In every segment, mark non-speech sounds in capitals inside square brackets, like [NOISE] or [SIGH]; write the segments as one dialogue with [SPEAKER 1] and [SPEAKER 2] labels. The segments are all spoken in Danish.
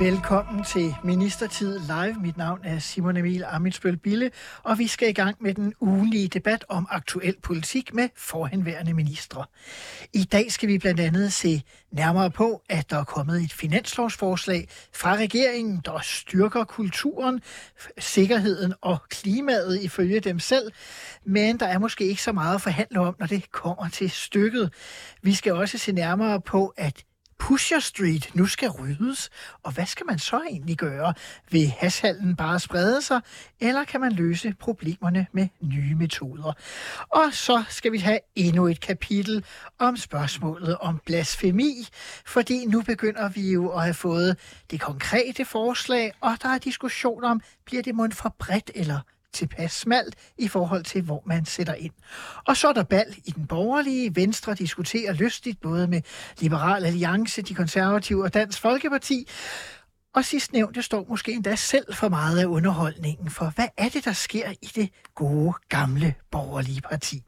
[SPEAKER 1] Velkommen til Ministertid Live. Mit navn er Simon Emil Amitsbøl Bille, og vi skal i gang med den ugenlige debat om aktuel politik med forhenværende ministre. I dag skal vi blandt andet se nærmere på, at der er kommet et finanslovsforslag fra regeringen, der styrker kulturen, sikkerheden og klimaet ifølge dem selv, men der er måske ikke så meget at forhandle om, når det kommer til stykket. Vi skal også se nærmere på, at Pusher Street nu skal ryddes, og hvad skal man så egentlig gøre? Vil hashallen bare sprede sig, eller kan man løse problemerne med nye metoder? Og så skal vi have endnu et kapitel om spørgsmålet om blasfemi, fordi nu begynder vi jo at have fået det konkrete forslag, og der er diskussion om, bliver det mund for bredt eller tilpas smalt i forhold til, hvor man sætter ind. Og så er der bal i den borgerlige. Venstre diskuterer lystigt både med Liberal Alliance, de konservative og Dansk Folkeparti. Og sidst nævnt, står måske endda selv for meget af underholdningen, for hvad er det, der sker i det gode, gamle borgerlige parti?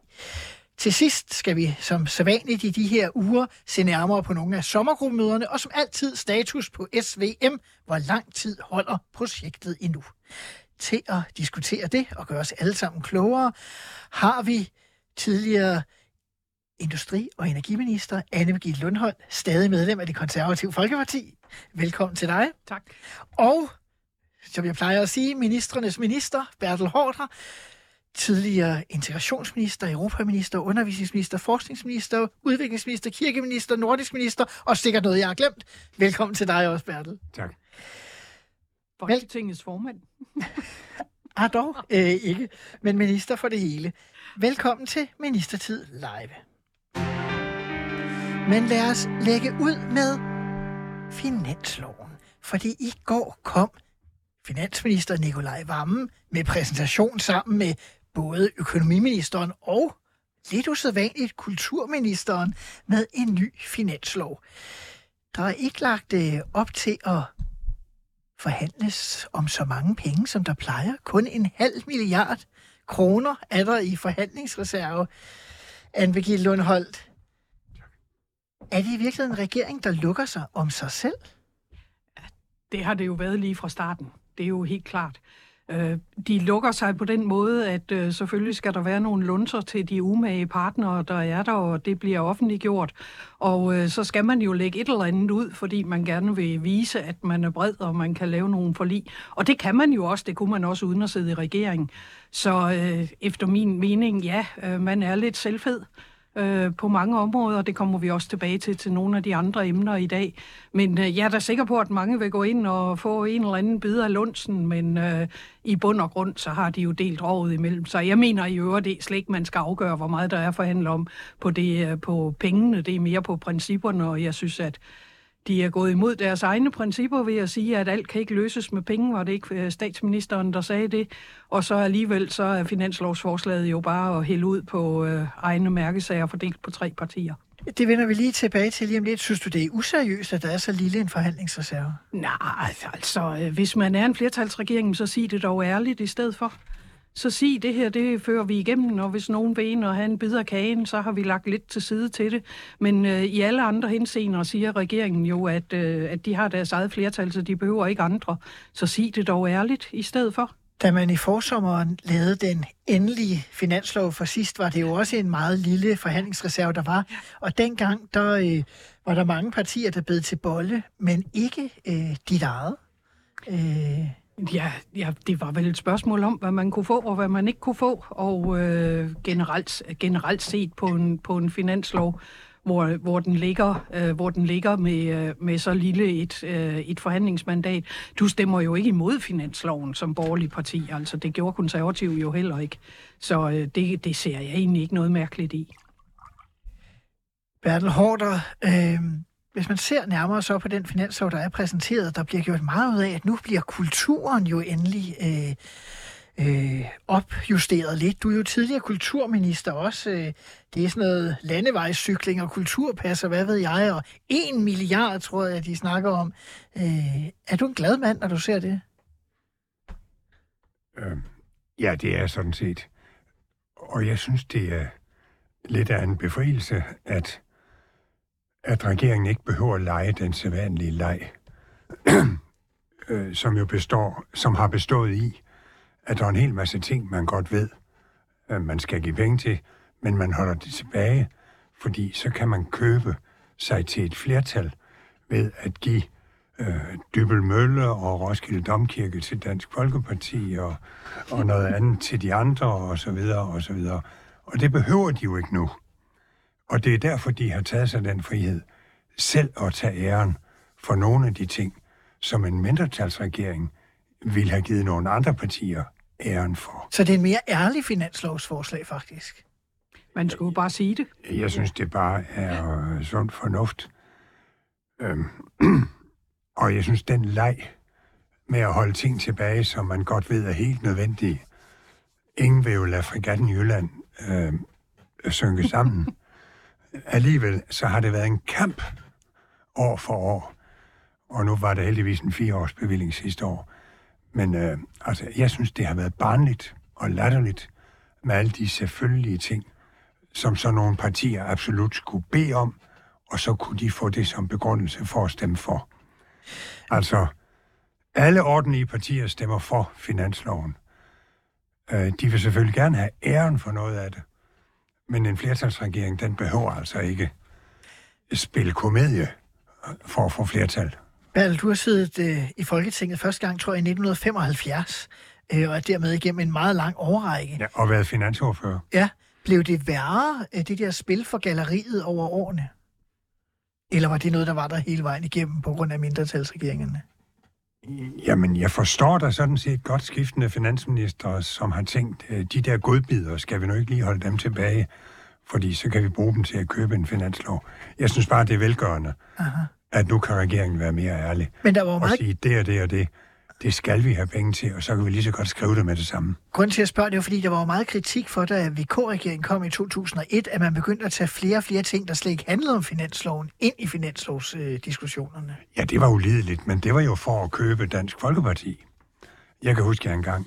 [SPEAKER 1] Til sidst skal vi som sædvanligt i de her uger se nærmere på nogle af sommergruppemøderne, og som altid status på SVM. Hvor lang tid holder projektet endnu? Til at diskutere det og gøre os alle sammen klogere, har vi tidligere industri- og energiminister Anne Birgitte Lundholm, stadig medlem af det konservative Folkeparti. Velkommen til dig.
[SPEAKER 2] Tak.
[SPEAKER 1] Og, som jeg plejer at sige, ministrenes minister, Bertel Hårder, tidligere integrationsminister, europaminister, undervisningsminister, forskningsminister, udviklingsminister, kirkeminister, nordisk minister, og sikkert noget, jeg har glemt. Velkommen til dig også, Bertel.
[SPEAKER 3] Tak.
[SPEAKER 2] Folketingets formand. [LAUGHS]
[SPEAKER 1] ah, dog øh, ikke, men minister for det hele. Velkommen til Ministertid Live. Men lad os lægge ud med finansloven. Fordi i går kom finansminister Nikolaj Vammen med præsentation sammen med både økonomiministeren og lidt usædvanligt kulturministeren med en ny finanslov. Der er ikke lagt øh, op til at forhandles om så mange penge, som der plejer. Kun en halv milliard kroner er der i forhandlingsreserve. Anne Birgitte Lundholdt, er det i virkeligheden en regering, der lukker sig om sig selv?
[SPEAKER 2] Det har det jo været lige fra starten. Det er jo helt klart. Øh, de lukker sig på den måde, at øh, selvfølgelig skal der være nogle lunser til de umage partnere, der er der, og det bliver offentliggjort. Og øh, så skal man jo lægge et eller andet ud, fordi man gerne vil vise, at man er bred, og man kan lave nogle forlig. Og det kan man jo også, det kunne man også uden at sidde i regeringen. Så øh, efter min mening, ja, øh, man er lidt selvfed øh, på mange områder. og Det kommer vi også tilbage til til nogle af de andre emner i dag. Men øh, jeg er da sikker på, at mange vil gå ind og få en eller anden bid af lunsen, men øh, i bund og grund, så har de jo delt rådet imellem. Så jeg mener i øvrigt, det er slet ikke, man skal afgøre, hvor meget der er forhandlet om på, det, øh, på pengene. Det er mere på principperne, og jeg synes, at de er gået imod deres egne principper ved at sige, at alt kan ikke løses med penge, var det ikke øh, statsministeren, der sagde det. Og så alligevel så er finanslovsforslaget jo bare at hælde ud på øh, egne mærkesager fordelt på tre partier.
[SPEAKER 1] Det vender vi lige tilbage til lige om lidt. Synes du, det er useriøst, at der er så lille en forhandlingsreserve?
[SPEAKER 2] Nej, altså, øh, hvis man er en flertalsregering, så sig det dog ærligt i stedet for så sig, det her, det fører vi igennem, og hvis nogen vil ind og have en bid af kagen, så har vi lagt lidt til side til det. Men øh, i alle andre henseender siger regeringen jo, at, øh, at de har deres eget flertal, så de behøver ikke andre. Så sig det dog ærligt i stedet for.
[SPEAKER 1] Da man i forsommeren lavede den endelige finanslov for sidst, var det jo også en meget lille forhandlingsreserve, der var. Og dengang, der øh, var der mange partier, der bed til bolle, men ikke øh, dit eget.
[SPEAKER 2] Øh, Ja, ja, det var vel et spørgsmål om, hvad man kunne få og hvad man ikke kunne få, og øh, generelt, generelt set på en, på en finanslov, hvor, hvor den ligger, øh, hvor den ligger med, øh, med så lille et, øh, et forhandlingsmandat. Du stemmer jo ikke imod finansloven som borgerlig parti, altså det gjorde konservative jo heller ikke. Så øh, det, det ser jeg egentlig ikke noget mærkeligt i.
[SPEAKER 1] Bertel Hårder, øh, hvis man ser nærmere så på den finanslov, der er præsenteret, der bliver gjort meget ud af, at nu bliver kulturen jo endelig øh, øh, opjusteret lidt. Du er jo tidligere kulturminister også. Øh, det er sådan noget landevejscykling og kulturpas og hvad ved jeg, og en milliard, tror jeg, de snakker om. Øh, er du en glad mand, når du ser det?
[SPEAKER 3] Øh, ja, det er sådan set. Og jeg synes, det er lidt af en befrielse, at, at regeringen ikke behøver at lege den sædvanlige leg, [CLEARS THROAT] øh, som jo består, som har bestået i, at der er en hel masse ting, man godt ved, at man skal give penge til, men man holder det tilbage, fordi så kan man købe sig til et flertal ved at give øh, Dybel Mølle og Roskilde Domkirke til Dansk Folkeparti og, og noget andet til de andre og så videre og så videre. Og det behøver de jo ikke nu. Og det er derfor, de har taget sig den frihed selv at tage æren for nogle af de ting, som en mindretalsregering ville have givet nogle andre partier æren for.
[SPEAKER 1] Så det er en mere ærlig finanslovsforslag, faktisk.
[SPEAKER 2] Man skulle jo bare sige det.
[SPEAKER 3] Jeg synes, det bare er sund fornuft. Øhm, [CLEARS THROAT] og jeg synes, den leg med at holde ting tilbage, som man godt ved er helt nødvendige. Ingen vil jo lade frigatten Jylland øh, synke sammen. [LAUGHS] Alligevel så har det været en kamp år for år. Og nu var det heldigvis en fireårsbevilling sidste år. Men øh, altså, jeg synes, det har været barnligt og latterligt med alle de selvfølgelige ting, som så nogle partier absolut skulle bede om, og så kunne de få det som begrundelse for at stemme for. Altså, alle ordentlige partier stemmer for finansloven. Øh, de vil selvfølgelig gerne have æren for noget af det, men en flertalsregering, den behøver altså ikke spille komedie for at få flertal.
[SPEAKER 1] Bertel, du har siddet øh, i Folketinget første gang, tror jeg, i 1975, øh, og er dermed igennem en meget lang overrække.
[SPEAKER 3] Ja, og været finansordfører.
[SPEAKER 1] Ja. Blev det værre, øh, det der spil for galleriet over årene? Eller var det noget, der var der hele vejen igennem på grund af mindretalsregeringerne?
[SPEAKER 3] Jamen, jeg forstår da sådan set godt skiftende finansminister, som har tænkt, øh, de der godbidder, skal vi nu ikke lige holde dem tilbage, fordi så kan vi bruge dem til at købe en finanslov. Jeg synes bare, det er velgørende, Aha. at nu kan regeringen være mere ærlig.
[SPEAKER 1] Men der var
[SPEAKER 3] og
[SPEAKER 1] meget...
[SPEAKER 3] sige, det og det og det, det skal vi have penge til, og så kan vi lige så godt skrive det med det samme.
[SPEAKER 1] Grunden til at spørge, det er fordi, der var meget kritik for, da VK-regeringen kom i 2001, at man begyndte at tage flere og flere ting, der slet ikke handlede om finansloven, ind i finanslovsdiskussionerne.
[SPEAKER 3] Ja, det var ulideligt, men det var jo for at købe Dansk Folkeparti. Jeg kan huske, at jeg engang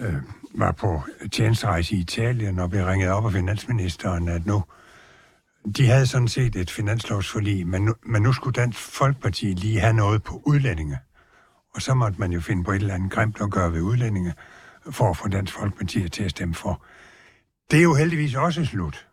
[SPEAKER 3] øh, var på tjenesterejse i Italien og blev ringet op af finansministeren, at nu de havde sådan set et finanslovsforlig, men nu, men nu skulle Dansk Folkeparti lige have noget på udlændinge. Og så måtte man jo finde på et eller andet grimt at gøre ved udlændinge, for at få Dansk Folkeparti til at stemme for. Det er jo heldigvis også slut.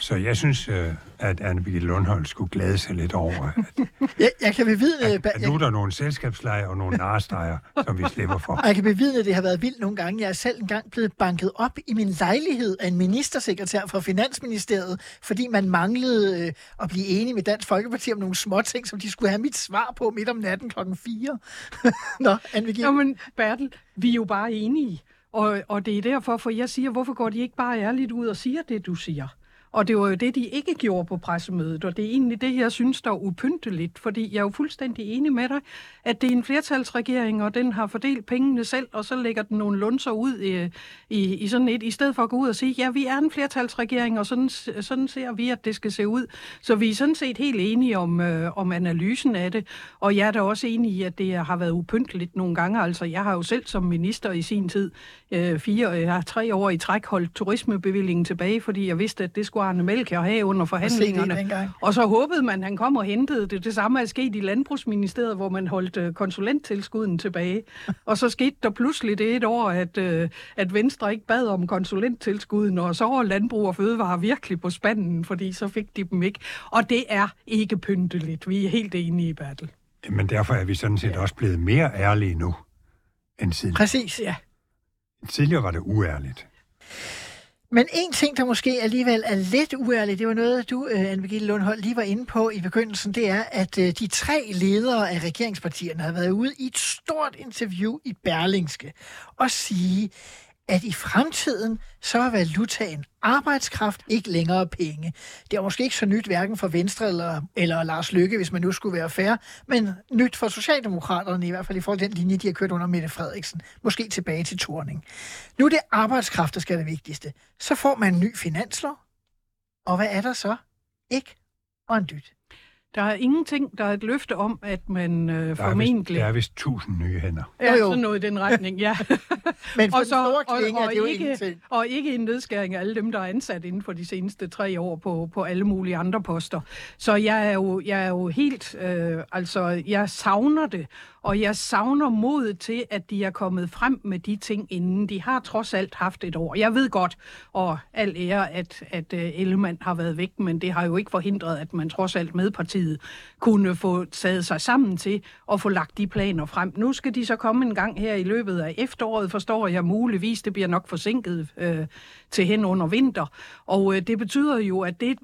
[SPEAKER 3] Så jeg synes, øh, at Anne Birgitte Lundholm skulle glæde sig lidt over, at,
[SPEAKER 1] jeg, jeg kan bevidne...
[SPEAKER 3] at, at nu er der nogle selskabslejer og nogle narestreger, som vi slipper for.
[SPEAKER 1] Jeg kan bevidne, at det har været vildt nogle gange. Jeg er selv engang blevet banket op i min lejlighed af en ministersekretær fra Finansministeriet, fordi man manglede øh, at blive enige med Dansk Folkeparti om nogle små ting, som de skulle have mit svar på midt om natten klokken 4. [LAUGHS] Nå, Anne Birgitte.
[SPEAKER 2] Jamen, Bertel, vi er jo bare enige. Og, og det er derfor, for jeg siger, hvorfor går de ikke bare ærligt ud og siger det, du siger? Og det var jo det, de ikke gjorde på pressemødet, og det er egentlig det, jeg synes, der er upynteligt, fordi jeg er jo fuldstændig enig med dig, at det er en flertalsregering, og den har fordelt pengene selv, og så lægger den nogle lunser ud i, i, i sådan et, i stedet for at gå ud og sige, ja, vi er en flertalsregering, og sådan, sådan ser vi, at det skal se ud. Så vi er sådan set helt enige om, øh, om analysen af det, og jeg er da også enig i, at det har været upynteligt nogle gange. Altså, jeg har jo selv som minister i sin tid, øh, fire, jeg har tre år i træk holdt turismebevillingen tilbage, fordi jeg vidste, at det skulle Arne Melchior have under forhandlingerne. Og så håbede man, at han kom og hentede det. Det samme er sket i Landbrugsministeriet, hvor man holdt øh, konsulenttilskuden tilbage. [LAUGHS] og så skete der pludselig det et år, at, øh, at Venstre ikke bad om konsulenttilskuden, og så var Landbrug og Fødevare virkelig på spanden, fordi så fik de dem ikke. Og det er ikke pynteligt. Vi er helt enige i battle.
[SPEAKER 3] Men derfor er vi sådan set også blevet mere ærlige nu end tidligere.
[SPEAKER 1] Præcis, ja.
[SPEAKER 3] Tidligere var det uærligt.
[SPEAKER 1] Men en ting, der måske alligevel er lidt uærligt, det var noget, du, øh, Anne-Begitte Lundhold, lige var inde på i begyndelsen, det er, at øh, de tre ledere af regeringspartierne har været ude i et stort interview i Berlingske og sige, at i fremtiden, så er valutaen arbejdskraft, ikke længere penge. Det er måske ikke så nyt hverken for Venstre eller, eller Lars Lykke, hvis man nu skulle være fair, men nyt for Socialdemokraterne, i hvert fald i forhold til den linje, de har kørt under Mette Frederiksen. Måske tilbage til Torning. Nu er det arbejdskraft, der skal være det vigtigste. Så får man en ny finanslov, og hvad er der så? Ikke og en dyt.
[SPEAKER 2] Der er ingenting, der er et løfte om, at man øh,
[SPEAKER 3] Der er, vist,
[SPEAKER 2] formentlig...
[SPEAKER 3] der er vist tusind nye hænder.
[SPEAKER 2] Ja,
[SPEAKER 1] Jo, jo.
[SPEAKER 2] sådan noget i den retning, ja. [LAUGHS]
[SPEAKER 1] Men for
[SPEAKER 2] Og
[SPEAKER 1] og
[SPEAKER 2] så-
[SPEAKER 1] store
[SPEAKER 2] og-
[SPEAKER 1] klinge er
[SPEAKER 2] og
[SPEAKER 1] det jo
[SPEAKER 2] ikke-
[SPEAKER 1] ingenting.
[SPEAKER 2] Og ikke en nedskæring af alle dem, der er ansat inden for de seneste tre år på, på alle mulige andre poster. Så jeg er jo, jeg er jo helt, øh, altså jeg savner det, og jeg savner mod til, at de er kommet frem med de ting inden. De har trods alt haft et år. Jeg ved godt, og al ære, at, at øh, Ellemann har været væk, men det har jo ikke forhindret, at man trods alt med partiet kunne få taget sig sammen til at få lagt de planer frem. Nu skal de så komme en gang her i løbet af efteråret, forstår jeg muligvis. Det bliver nok forsinket øh, til hen under vinter. Og øh, det betyder jo, at det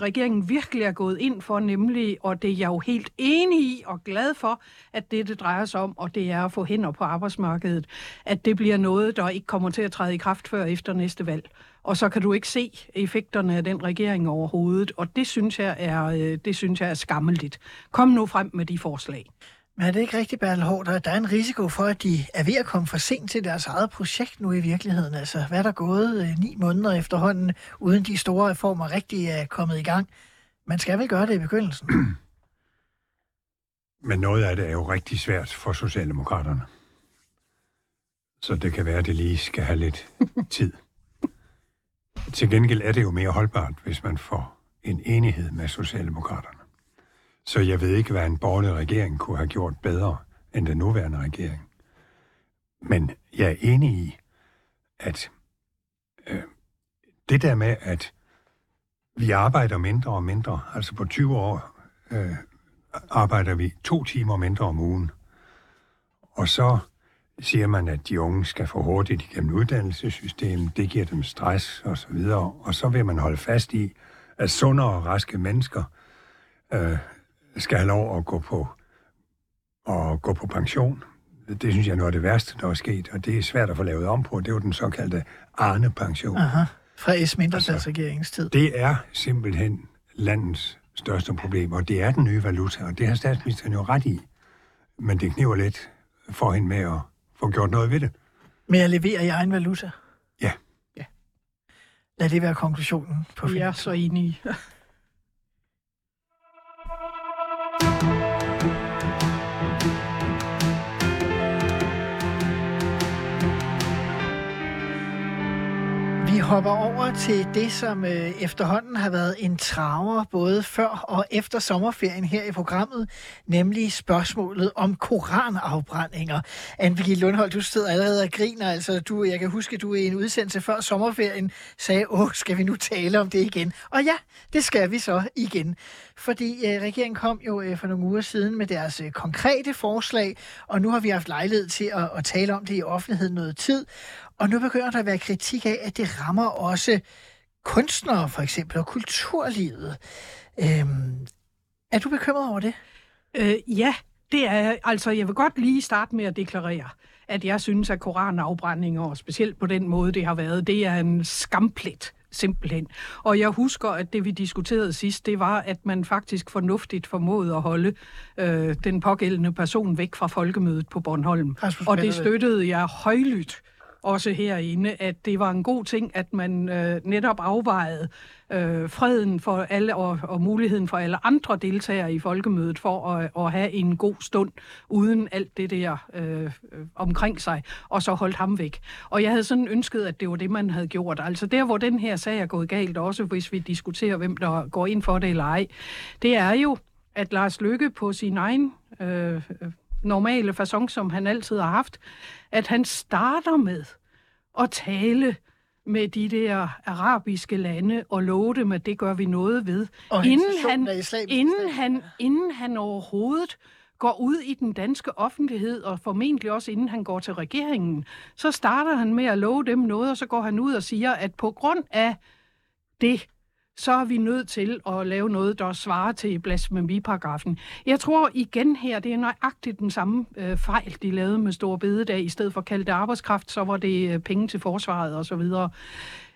[SPEAKER 2] regeringen virkelig er gået ind for, nemlig, og det er jeg jo helt enig i og glad for, at det, det drejer sig om, og det er at få hænder på arbejdsmarkedet, at det bliver noget, der ikke kommer til at træde i kraft før efter næste valg. Og så kan du ikke se effekterne af den regering overhovedet, og det synes jeg er, øh, det synes jeg er skammeligt. Kom nu frem med de forslag.
[SPEAKER 1] Men er det ikke rigtigt, Bertel Hård, der er en risiko for, at de er ved at komme for sent til deres eget projekt nu i virkeligheden? Altså, hvad er der gået øh, ni måneder efterhånden, uden de store reformer rigtig er kommet i gang? Man skal vel gøre det i begyndelsen? [CLEARS THROAT]
[SPEAKER 3] Men noget af det er jo rigtig svært for Socialdemokraterne. Så det kan være, at det lige skal have lidt [LAUGHS] tid. Til gengæld er det jo mere holdbart, hvis man får en enighed med Socialdemokraterne. Så jeg ved ikke, hvad en borgerlig regering kunne have gjort bedre end den nuværende regering. Men jeg er enig i, at øh, det der med, at vi arbejder mindre og mindre, altså på 20 år øh, arbejder vi to timer mindre om ugen. Og så siger man, at de unge skal få hurtigt igennem uddannelsessystemet, det giver dem stress og så videre. Og så vil man holde fast i, at sunde og raske mennesker øh, skal have lov at gå på, at gå på pension. Det synes jeg er noget af det værste, der er sket, og det er svært at få lavet om på. Det er jo den såkaldte Arne-pension.
[SPEAKER 1] Aha. Fra S. mindretalsregeringens tid.
[SPEAKER 3] Det er simpelthen landets største problem, og det er den nye valuta, og det har statsministeren jo ret i. Men det kniver lidt for hende med at få gjort noget ved det.
[SPEAKER 1] Med at levere i egen valuta.
[SPEAKER 3] Ja.
[SPEAKER 1] Lad det være konklusionen på
[SPEAKER 2] Jeg er så enig.
[SPEAKER 1] Hopper over til det, som øh, efterhånden har været en traver både før og efter sommerferien her i programmet, nemlig spørgsmålet om koranafbrændinger. Anne-Begitte Lundholdt, du sidder allerede og griner. Altså, du, jeg kan huske, at du i en udsendelse før sommerferien sagde, åh, skal vi nu tale om det igen? Og ja, det skal vi så igen. Fordi øh, regeringen kom jo øh, for nogle uger siden med deres øh, konkrete forslag, og nu har vi haft lejlighed til at, at tale om det i offentligheden noget tid. Og nu begynder der at være kritik af, at det rammer også kunstnere for eksempel og kulturlivet. Øhm, er du bekymret over det?
[SPEAKER 2] Øh, ja, det er altså, jeg vil godt lige starte med at deklarere, at jeg synes, at koranafbrændinger, og specielt på den måde, det har været, det er en skamplet simpelthen. Og jeg husker, at det vi diskuterede sidst, det var, at man faktisk fornuftigt formåede at holde øh, den pågældende person væk fra folkemødet på Bornholm. Og det støttede jeg højlydt også herinde, at det var en god ting, at man øh, netop afvejede øh, freden for alle og, og muligheden for alle andre deltagere i folkemødet for at, at have en god stund uden alt det der øh, omkring sig, og så holdt ham væk. Og jeg havde sådan ønsket, at det var det, man havde gjort. Altså der, hvor den her sag er gået galt, også hvis vi diskuterer, hvem der går ind for det eller ej, det er jo, at Lars Lykke på sin egen øh, normale façon, som han altid har haft, at han starter med at tale med de der arabiske lande og love dem, at det gør vi noget ved. Inden
[SPEAKER 1] Organisationen
[SPEAKER 2] han, inden, han, inden han overhovedet går ud i den danske offentlighed, og formentlig også inden han går til regeringen, så starter han med at love dem noget, og så går han ud og siger, at på grund af det, så er vi nødt til at lave noget, der svarer til blasfemiparagrafen. Jeg tror igen her, det er nøjagtigt den samme øh, fejl, de lavede med Store Bededag. I stedet for at kalde det arbejdskraft, så var det øh, penge til forsvaret osv.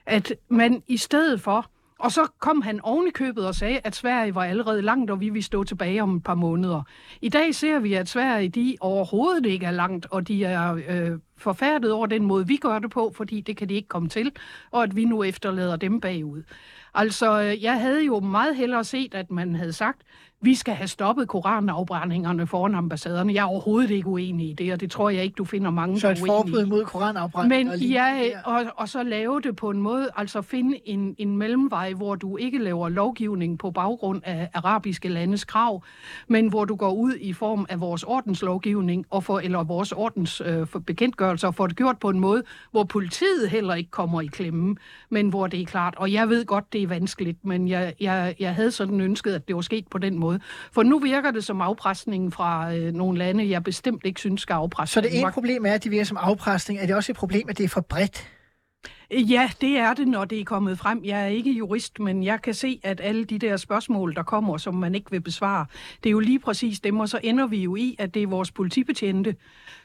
[SPEAKER 2] At man i stedet for og så kom han oven i købet og sagde, at Sverige var allerede langt, og vi ville stå tilbage om et par måneder. I dag ser vi, at Sverige de overhovedet ikke er langt, og de er øh, forfærdet over den måde, vi gør det på, fordi det kan de ikke komme til, og at vi nu efterlader dem bagud. Altså, øh, jeg havde jo meget hellere set, at man havde sagt, vi skal have stoppet koranafbrændingerne foran ambassaderne. Jeg er overhovedet ikke uenig i det, og det tror jeg ikke, du finder mange,
[SPEAKER 1] Så
[SPEAKER 2] der er
[SPEAKER 1] forbud
[SPEAKER 2] uenige i.
[SPEAKER 1] mod koranafbrændinger.
[SPEAKER 2] Men ja, og, og så lave det på en måde, altså finde en, en mellemvej, hvor du ikke laver lovgivning på baggrund af arabiske landes krav, men hvor du går ud i form af vores ordenslovgivning og for, eller vores ordens øh, og får det gjort på en måde, hvor politiet heller ikke kommer i klemme, men hvor det er klart. Og jeg ved godt, det er vanskeligt, men jeg, jeg, jeg havde sådan ønsket, at det var sket på den måde. For nu virker det som afpresningen fra øh, nogle lande, jeg bestemt ikke synes skal afpresse
[SPEAKER 1] Så det ene problem er, at det virker som afpresning. Er det også et problem, at det er for bredt?
[SPEAKER 2] Ja, det er det, når det er kommet frem. Jeg er ikke jurist, men jeg kan se, at alle de der spørgsmål, der kommer, som man ikke vil besvare, det er jo lige præcis dem, og så ender vi jo i, at det er vores politibetjente,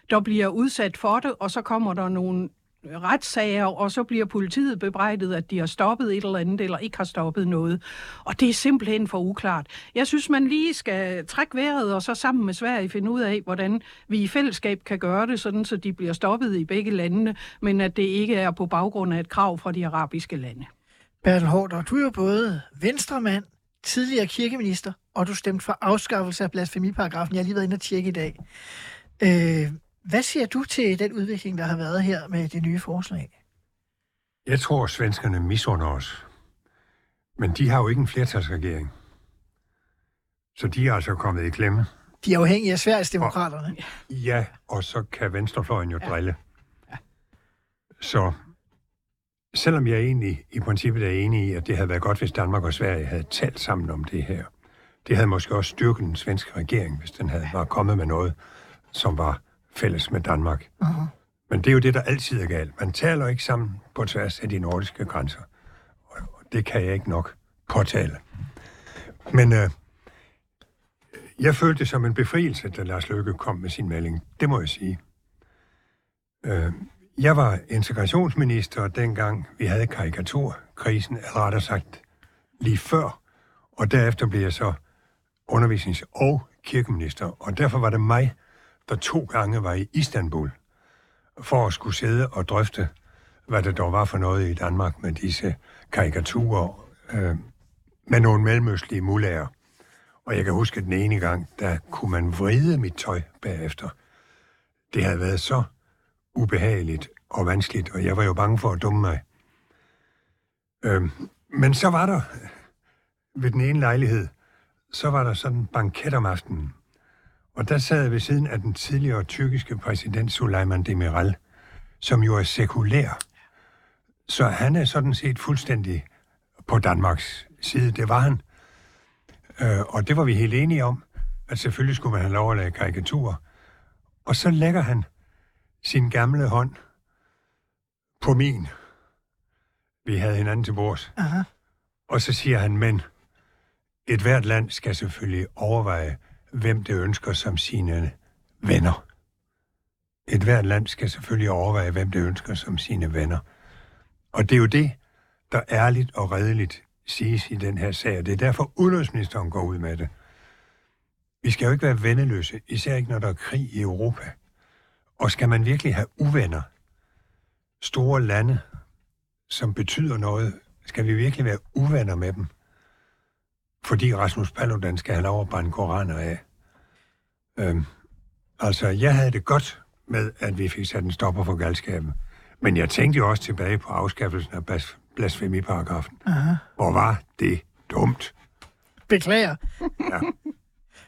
[SPEAKER 2] der bliver udsat for det, og så kommer der nogle retssager, og så bliver politiet bebrejdet, at de har stoppet et eller andet, eller ikke har stoppet noget. Og det er simpelthen for uklart. Jeg synes, man lige skal trække vejret, og så sammen med Sverige finde ud af, hvordan vi i fællesskab kan gøre det, sådan så de bliver stoppet i begge landene, men at det ikke er på baggrund af et krav fra de arabiske lande.
[SPEAKER 1] Bertel Hårder, du er jo både venstremand, tidligere kirkeminister, og du stemte for afskaffelse af blasfemiparagrafen. Jeg har lige været inde og tjekke i dag. Øh, hvad siger du til den udvikling, der har været her med det nye forslag?
[SPEAKER 3] Jeg tror, svenskerne misunder os. Men de har jo ikke en flertalsregering. Så de er altså kommet i klemme.
[SPEAKER 1] De er afhængige af Sveriges demokraterne.
[SPEAKER 3] Ja, og så kan venstrefløjen jo drille. Så selvom jeg egentlig i princippet er enig i, at det havde været godt, hvis Danmark og Sverige havde talt sammen om det her. Det havde måske også styrket den svenske regering, hvis den havde var kommet med noget, som var fælles med Danmark. Uh-huh. Men det er jo det, der altid er galt. Man taler ikke sammen på tværs af de nordiske grænser. Og det kan jeg ikke nok påtale. Men øh, jeg følte det som en befrielse, da Lars Løkke kom med sin melding. Det må jeg sige. Øh, jeg var integrationsminister dengang, vi havde karikaturkrisen, eller rettere sagt lige før, og derefter blev jeg så undervisnings- og kirkeminister, og derfor var det mig, der to gange var i Istanbul, for at skulle sidde og drøfte, hvad det dog var for noget i Danmark med disse karikaturer, øh, med nogle mellemøstlige mulærer. Og jeg kan huske, at den ene gang, der kunne man vride mit tøj bagefter. Det havde været så ubehageligt og vanskeligt, og jeg var jo bange for at dumme mig. Øhm, men så var der øh, ved den ene lejlighed, så var der sådan en banket om aftenen. Og der sad jeg ved siden af den tidligere tyrkiske præsident Suleiman Demirel, som jo er sekulær. Så han er sådan set fuldstændig på Danmarks side. Det var han. Øh, og det var vi helt enige om, at selvfølgelig skulle man have lov at lave karikaturer. Og så lægger han sin gamle hånd på min. Vi havde hinanden til bords.
[SPEAKER 1] Aha.
[SPEAKER 3] Og så siger han, men et hvert land skal selvfølgelig overveje, hvem det ønsker som sine venner. Et hvert land skal selvfølgelig overveje, hvem det ønsker som sine venner. Og det er jo det, der ærligt og redeligt siges i den her sag, og det er derfor udenrigsministeren går ud med det. Vi skal jo ikke være venneløse, især ikke når der er krig i Europa. Og skal man virkelig have uvenner, store lande, som betyder noget, skal vi virkelig være uvenner med dem? Fordi Rasmus Paludan skal have lov at brænde koraner af. Øhm, altså, jeg havde det godt med, at vi fik sat en stopper for galskaben. Men jeg tænkte jo også tilbage på afskaffelsen af blas- blasfemiparagrafen.
[SPEAKER 1] Aha.
[SPEAKER 3] Hvor var det dumt?
[SPEAKER 1] Beklager.
[SPEAKER 3] Ja.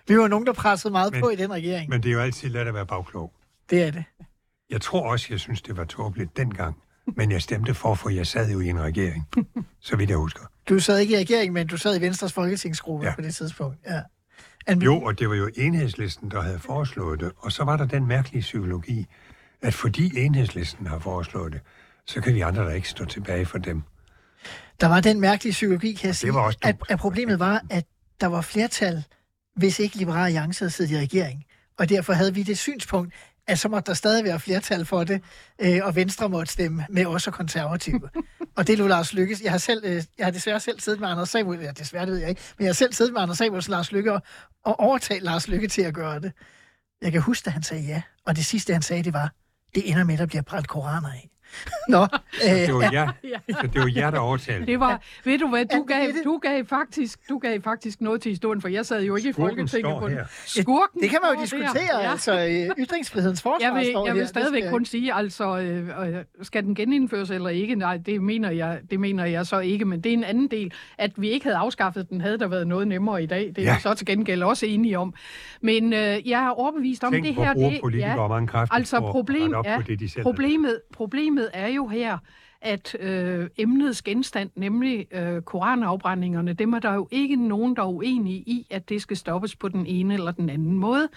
[SPEAKER 1] Vi var nogen, der pressede meget
[SPEAKER 3] Men-
[SPEAKER 1] på i den regering.
[SPEAKER 3] Men det er jo altid let at være bagklog.
[SPEAKER 1] Det er det.
[SPEAKER 3] Jeg tror også, jeg synes, det var tåbeligt dengang. Men jeg stemte for, for jeg sad jo i en regering. [LAUGHS] Så vidt jeg husker.
[SPEAKER 1] Du sad ikke i regeringen, men du sad i Venstres folketingsgruppe. Ja. på det tidspunkt. Ja. Anne-
[SPEAKER 3] Jo, og det var jo enhedslisten, der havde foreslået det. Og så var der den mærkelige psykologi, at fordi enhedslisten har foreslået det, så kan vi andre da ikke stå tilbage for dem.
[SPEAKER 1] Der var den mærkelige psykologi, kan jeg sige,
[SPEAKER 3] også
[SPEAKER 1] at, at problemet var, at der var flertal, hvis ikke Liberale Alliance havde siddet i regering. Og derfor havde vi det synspunkt, at så måtte der stadig være flertal for det, øh, og Venstre måtte stemme med os og konservative. og det lå Lars Lykke. Jeg har, selv, øh, jeg har desværre selv siddet med Anders Samuel, ja, desværre det ved jeg ikke, men jeg har selv siddet med Anders Samuel og Lars Lykke og, og overtalt Lars Lykke til at gøre det. Jeg kan huske, at han sagde ja, og det sidste, han sagde, det var, det ender med, at der bliver brændt koraner af. [LAUGHS] Nå, øh,
[SPEAKER 3] Det var jer, [LAUGHS]
[SPEAKER 2] Ja.
[SPEAKER 3] så det var jer, der overtalte.
[SPEAKER 2] Det var, ved du hvad,
[SPEAKER 1] Ja,
[SPEAKER 2] du
[SPEAKER 1] det
[SPEAKER 2] gav,
[SPEAKER 1] det.
[SPEAKER 2] du gav, faktisk, du gav faktisk noget til historien, for jeg sad jo ikke i
[SPEAKER 3] Skurken
[SPEAKER 2] Folketinget
[SPEAKER 3] står
[SPEAKER 2] på den.
[SPEAKER 3] her.
[SPEAKER 2] Skurken
[SPEAKER 1] det kan man jo diskutere,
[SPEAKER 2] Ja.
[SPEAKER 1] altså øh, ytringsfrihedens forsvar
[SPEAKER 2] Jeg vil, jeg
[SPEAKER 1] her.
[SPEAKER 2] vil
[SPEAKER 1] Det
[SPEAKER 2] stadigvæk
[SPEAKER 1] skal-
[SPEAKER 2] kun sige, altså, øh, skal den genindføres eller ikke? Nej, det mener, jeg, det mener jeg så ikke, men det er en anden del. At vi ikke havde afskaffet den, havde der været noget nemmere i dag. Det er
[SPEAKER 3] Ja.
[SPEAKER 2] ja. så til gengæld også enige om. Men øh, jeg er overbevist om,
[SPEAKER 3] Tænk,
[SPEAKER 2] det
[SPEAKER 3] hvor
[SPEAKER 2] her...
[SPEAKER 3] bruger
[SPEAKER 2] det,
[SPEAKER 3] politikere
[SPEAKER 2] ja,
[SPEAKER 3] mange kræfter
[SPEAKER 2] altså problem, ja,
[SPEAKER 3] på det, de selv har
[SPEAKER 2] problemet, problemet er jo her, at øh, emnets genstand, nemlig øh, koranafbrændingerne, dem er der jo ikke nogen, der er uenige i, at det skal stoppes på den ene eller den anden måde.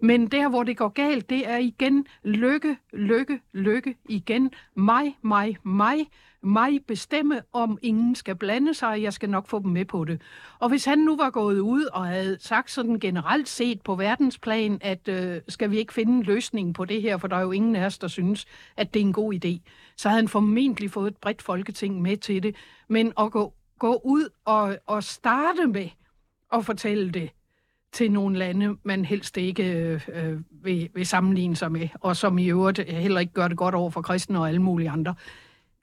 [SPEAKER 2] Men der, hvor det går galt, det er igen lykke, lykke, lykke igen. Mig, mig, mig. Mig bestemme, om ingen skal blande sig, jeg skal nok få dem med på det. Og hvis han nu var gået ud og havde sagt sådan generelt set på verdensplan, at øh, skal vi ikke finde en løsning på det her, for der er jo ingen af os, der synes, at det er en god idé, så havde han formentlig fået et bredt folketing med til det. Men at gå, gå ud og, og starte med at fortælle det til nogle lande, man helst ikke øh, øh, vil, vil sammenligne sig med, og som i øvrigt heller ikke gør det godt over for kristne og alle mulige andre.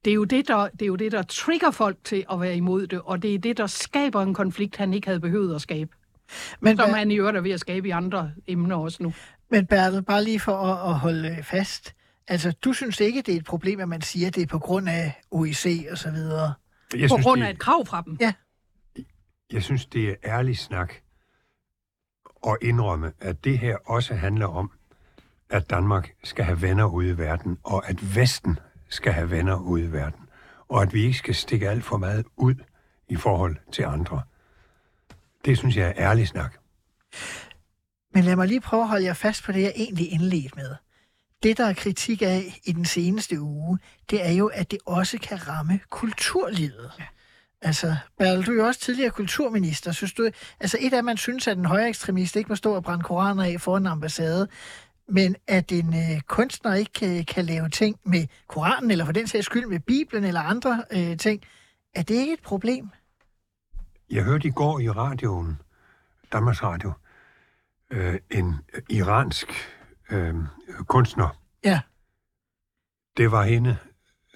[SPEAKER 2] Det er, jo det, der, det er jo det, der trigger folk til at være imod det, og det er det, der skaber en konflikt, han ikke havde behøvet at skabe.
[SPEAKER 1] Men,
[SPEAKER 2] Som
[SPEAKER 1] Ber-
[SPEAKER 2] han i øvrigt er ved at skabe i andre emner også nu.
[SPEAKER 1] men Bertel, bare lige for at, at holde øh, fast. Altså, du synes ikke, det er et problem, at man siger, at det er på grund af OIC og så videre?
[SPEAKER 3] Jeg
[SPEAKER 2] På
[SPEAKER 3] synes,
[SPEAKER 2] grund
[SPEAKER 3] det-
[SPEAKER 2] af et krav fra dem.
[SPEAKER 1] Ja.
[SPEAKER 3] Jeg synes, det er ærlig snak at indrømme, at det her også handler om, at Danmark skal have venner ude i verden, og at Vesten skal have venner ude i verden, og at vi ikke skal stikke alt for meget ud i forhold til andre. Det synes jeg er ærlig snak.
[SPEAKER 1] Men lad mig lige prøve at holde jer fast på det, jeg egentlig indledte med. Det, der er kritik af i den seneste uge, det er jo, at det også kan ramme kulturlivet. Ja. Altså, Bertel, du er jo også tidligere kulturminister. Synes du, altså et af, man synes, at en højere ekstremist ikke må stå og brænde koraner af foran en ambassade, men at en øh, kunstner ikke kan, kan lave ting med Koranen, eller for den sags skyld med Bibelen eller andre øh, ting, er det ikke et problem?
[SPEAKER 3] Jeg hørte i går i radioen, Danmarks Radio, øh, en øh, iransk øh, kunstner.
[SPEAKER 1] Ja.
[SPEAKER 3] Det var hende,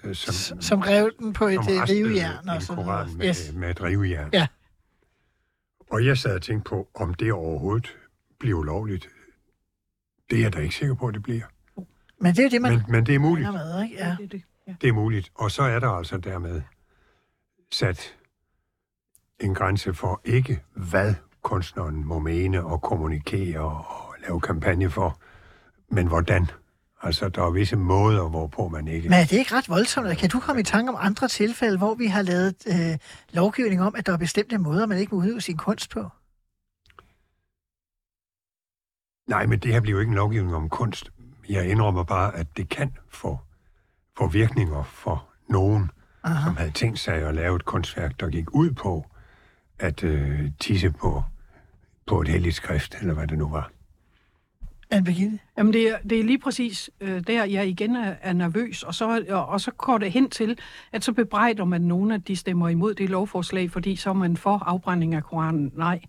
[SPEAKER 3] øh, som,
[SPEAKER 1] Som, som rev den på et øh, rivejern og sådan noget.
[SPEAKER 3] med,
[SPEAKER 1] Yes.
[SPEAKER 3] med et rivejern.
[SPEAKER 1] Ja.
[SPEAKER 3] Og jeg sad og tænkte på, om det overhovedet bliver ulovligt. Det er jeg da ikke sikker på, at det bliver.
[SPEAKER 1] Men det er det, man
[SPEAKER 3] Men, men det er muligt.
[SPEAKER 1] med, ikke? Ja.
[SPEAKER 2] Det er det. Ja.
[SPEAKER 3] Det er muligt. Og så er der altså dermed sat en grænse for ikke, hvad kunstneren må mene og kommunikere og lave kampagne for, men hvordan. Altså, der er visse måder, hvorpå man ikke...
[SPEAKER 1] Men er det ikke ret voldsomt? Kan du komme i tanke om andre tilfælde, hvor vi har lavet øh, lovgivning om, at der er bestemte måder, man ikke må udøve sin kunst på?
[SPEAKER 3] Nej, men det her bliver jo ikke en lovgivning om kunst. Jeg indrømmer bare, at det kan få, få virkninger for nogen,
[SPEAKER 1] Aha.
[SPEAKER 3] som havde tænkt sig at lave et kunstværk, der gik ud på at øh, tisse på, på et helligt skrift, eller hvad det nu var.
[SPEAKER 1] Anne Birgitte?
[SPEAKER 2] Jamen, det er, det er lige præcis øh, der, jeg igen er, er nervøs, og så, og, og så går det hen til, at så bebrejder man nogen, at de stemmer imod det lovforslag, fordi så er man for afbrænding af Koranen. Nej.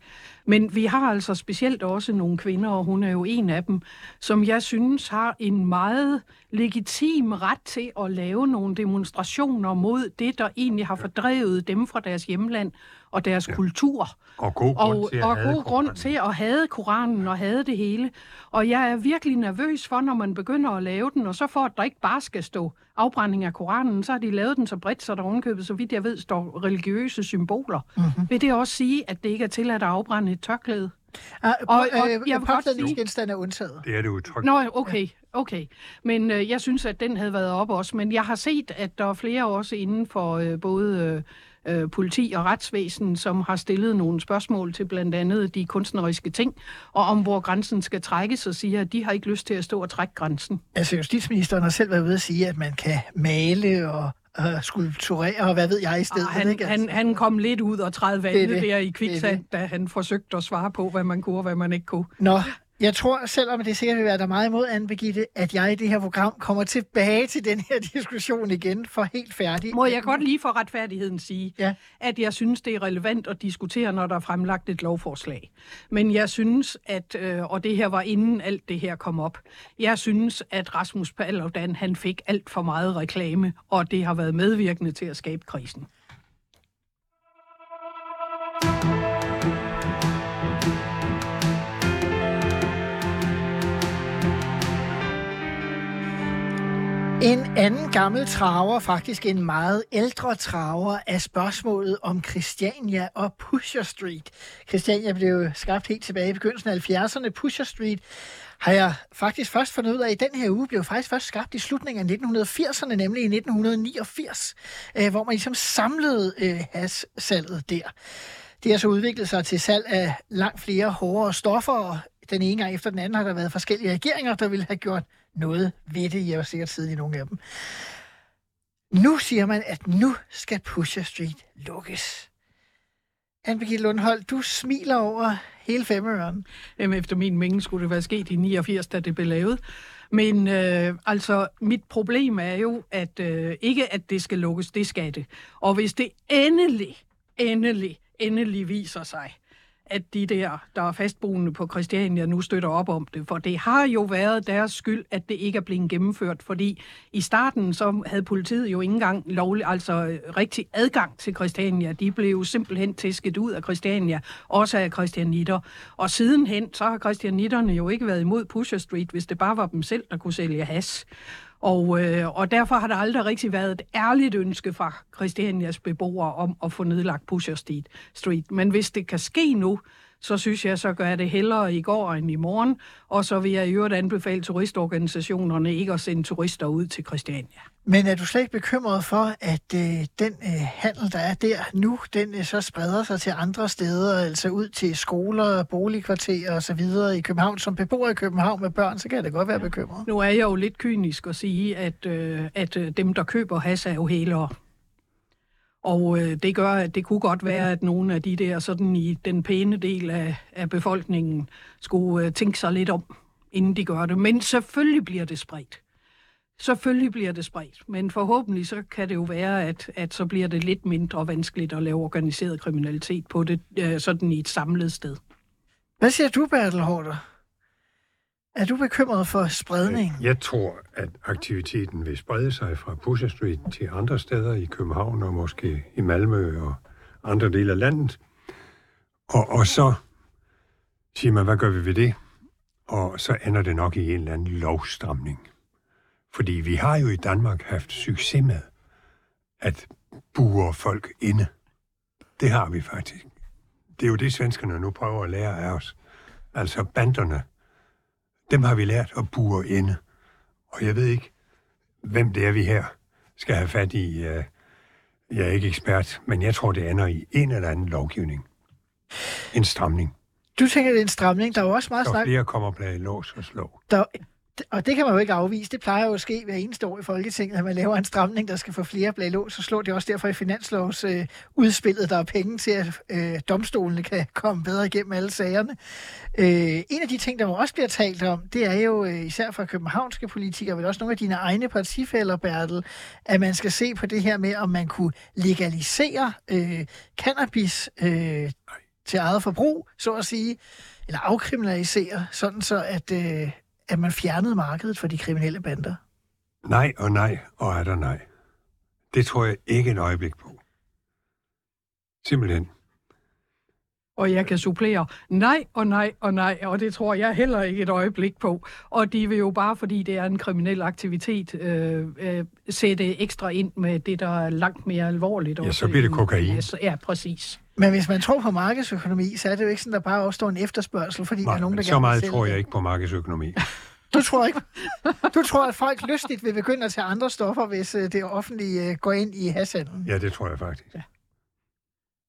[SPEAKER 2] Men vi har altså specielt også nogle kvinder, og hun er jo en af dem, som jeg synes har en meget legitim ret til at lave nogle demonstrationer mod det, der egentlig har fordrevet dem fra deres hjemland og deres ja. kultur.
[SPEAKER 3] Og god grund
[SPEAKER 2] Og,
[SPEAKER 3] til at
[SPEAKER 2] og god grund til at have Koranen og have det hele. Og jeg er virkelig nervøs for, når man begynder at lave den, og så for at der ikke bare skal stå afbrænding af Koranen, så har de lavet den så bredt, så der ovenkøbet, så vidt jeg ved, står religiøse symboler.
[SPEAKER 1] Mhm.
[SPEAKER 2] Mm-hmm. Vil det også sige, at det ikke er tilladt at afbrænde et tørklæde?
[SPEAKER 1] Ah,
[SPEAKER 2] Og- og
[SPEAKER 1] øh,
[SPEAKER 2] jeg vil godt
[SPEAKER 1] påklædningsgenstande er undtaget.
[SPEAKER 3] Det er det udtryk.
[SPEAKER 2] Nå, okay, okay. Men øh, jeg synes, at den havde været op også. Men jeg har set, at der er flere også inden for øh, både øh, øh, politi og retsvæsen, som har stillet nogle spørgsmål til blandt andet de kunstneriske ting, og om hvor grænsen skal trækkes, og siger, at de har ikke lyst til at stå og trække grænsen.
[SPEAKER 1] Altså, justitsministeren har selv været ude at sige, at man kan male og uh, skulpturere, og hvad ved jeg i stedet.
[SPEAKER 2] Og han,
[SPEAKER 1] ikke?
[SPEAKER 2] han, han kom lidt ud og træde
[SPEAKER 1] Det
[SPEAKER 2] vandet
[SPEAKER 1] er det.
[SPEAKER 2] der i
[SPEAKER 1] Det
[SPEAKER 2] kviksand, da han forsøgte at svare på, hvad man kunne og hvad man ikke kunne.
[SPEAKER 1] Nå, jeg tror, selvom det sikkert vil være der meget imod, Anne Birgitte, at jeg i det her program kommer tilbage til den her diskussion igen for helt færdig.
[SPEAKER 2] Må jeg godt lige for retfærdigheden sige,
[SPEAKER 1] Ja.
[SPEAKER 2] at jeg synes, det er relevant at diskutere, når der er fremlagt et lovforslag. Men jeg synes, at, øh, og det her var inden alt det her kom op, jeg synes, at Rasmus Paludan, han fik alt for meget reklame, og det har været medvirkende til at skabe krisen.
[SPEAKER 1] En anden gammel traver, faktisk en meget ældre traver, er spørgsmålet om Christiania og Pusher Street. Christiania blev skabt helt tilbage i begyndelsen af 70'erne. Pusher Street har jeg faktisk først fundet ud af, at i den her uge blev faktisk først skabt i slutningen af 1980'erne, nemlig i 1989, øh, hvor man ligesom samlede øh, hassalget der. Det har så udviklet sig til salg af langt flere hårdere stoffer, og den ene gang efter den anden har der været forskellige regeringer, der ville have gjort noget ved det. Jeg var sikkert siddet i nogle af dem. Nu siger man, at nu skal Pusher Street lukkes. Anne-Begitte Lundhold, du smiler over hele femøren.
[SPEAKER 2] Jamen, efter min mening skulle det være sket i 89, da det blev lavet. Men øh, altså, mit problem er jo, at øh, ikke at det skal lukkes, det skal det. Og hvis det endelig, endelig, endelig viser sig, at de der, der er fastboende på Christiania, nu støtter op om det. For det har jo været deres skyld, at det ikke er blevet gennemført. Fordi i starten, så havde politiet jo ikke engang lovlig, altså øh, rigtig adgang til Christiania. De blev jo simpelthen tæsket ud af Christiania, også af Christianitter. Og sidenhen, så har Christianitterne jo ikke været imod Pusher Street, hvis det bare var dem selv, der kunne sælge has. Og, øh, og derfor har der aldrig rigtig været et ærligt ønske fra Christianias beboere om at få nedlagt Pusher Street. Men hvis det kan ske nu, så synes jeg, så gør jeg det hellere i går end i morgen. Og så vil jeg i øvrigt anbefale turistorganisationerne ikke at sende turister ud til Christiania.
[SPEAKER 1] Men er du slet ikke bekymret for, at øh, den øh, handel, der er der nu, den øh, så spreder sig til andre steder, altså ud til skoler, boligkvarterer og så videre i København? Som beboer i København med børn, så kan jeg da godt være bekymret.
[SPEAKER 2] Nu er jeg jo lidt kynisk at sige, at, øh, at øh, dem, der køber has, er jo hælere. Og øh, det gør, at det kunne godt være, at nogle af de der sådan i den pæne del af, af befolkningen skulle øh, tænke sig lidt om, inden de gør det. Men selvfølgelig bliver det spredt. Selvfølgelig bliver det spredt, men forhåbentlig så kan det jo være, at, at så bliver det lidt mindre vanskeligt at lave organiseret kriminalitet på det, øh, sådan i et samlet sted.
[SPEAKER 1] Hvad siger du, Bertel Hårder? Er du bekymret for spredning?
[SPEAKER 3] Jeg tror, at aktiviteten vil sprede sig fra Pusher Street til andre steder i København og måske i Malmø og andre dele af landet. Og, og så siger man, hvad gør vi ved det? Og så ender det nok i en eller anden lovstramning. Fordi vi har jo i Danmark haft succes med at bure folk inde. Det har vi faktisk. Det er jo det, svenskerne nu prøver at lære af os. Altså banderne, dem har vi lært at bure inde. Og jeg ved ikke, hvem det er, vi her skal have fat i. Jeg er ikke ekspert, men jeg tror, det ender i en eller anden lovgivning. En stramning.
[SPEAKER 1] Du tænker, det er en stramning. Der er jo også meget
[SPEAKER 3] Så
[SPEAKER 1] snak
[SPEAKER 3] flere kommer bag lås og slå.
[SPEAKER 1] Der, og det kan man jo ikke afvise. Det plejer jo at ske hver eneste år i Folketinget, at man laver en stramning, der skal få flere blag lås og slå. Det også derfor i finanslovsudspillet, øh, der er penge til, at øh, domstolene kan komme bedre igennem alle sagerne. Øh, en af de ting, der jo også bliver talt om, det er jo øh, især fra københavnske politikere, men også nogle af dine egne partifælder, Bertel, at man skal se på det her med, om man kunne legalisere øh, cannabis øh, til eget forbrug, så at sige, eller afkriminalisere, sådan så at, øh, at man fjernede markedet for de kriminelle bander.
[SPEAKER 3] Nej og nej og er der nej. Det tror jeg ikke et øjeblik på. Simpelthen.
[SPEAKER 2] Og jeg kan supplere nej og nej og nej, og det tror jeg heller ikke et øjeblik på. Og de vil jo bare, fordi det er en kriminel aktivitet, øh, øh, sætte ekstra ind med det, der er langt mere alvorligt.
[SPEAKER 3] Ja, så bliver det kokain.
[SPEAKER 2] Ja, så- Ja, præcis.
[SPEAKER 1] Men hvis man tror på markedsøkonomi, så er det jo ikke sådan, der bare opstår en efterspørgsel, fordi der er nogen, der
[SPEAKER 3] så
[SPEAKER 1] gerne vil
[SPEAKER 3] meget tror jeg
[SPEAKER 1] det.
[SPEAKER 3] ikke på markedsøkonomi. [LAUGHS]
[SPEAKER 1] Du tror ikke? Du tror, at folk lystigt vil begynde at tage andre stoffer, hvis øh, det offentlige øh, går ind i hashandlen?
[SPEAKER 3] Ja, det tror jeg faktisk.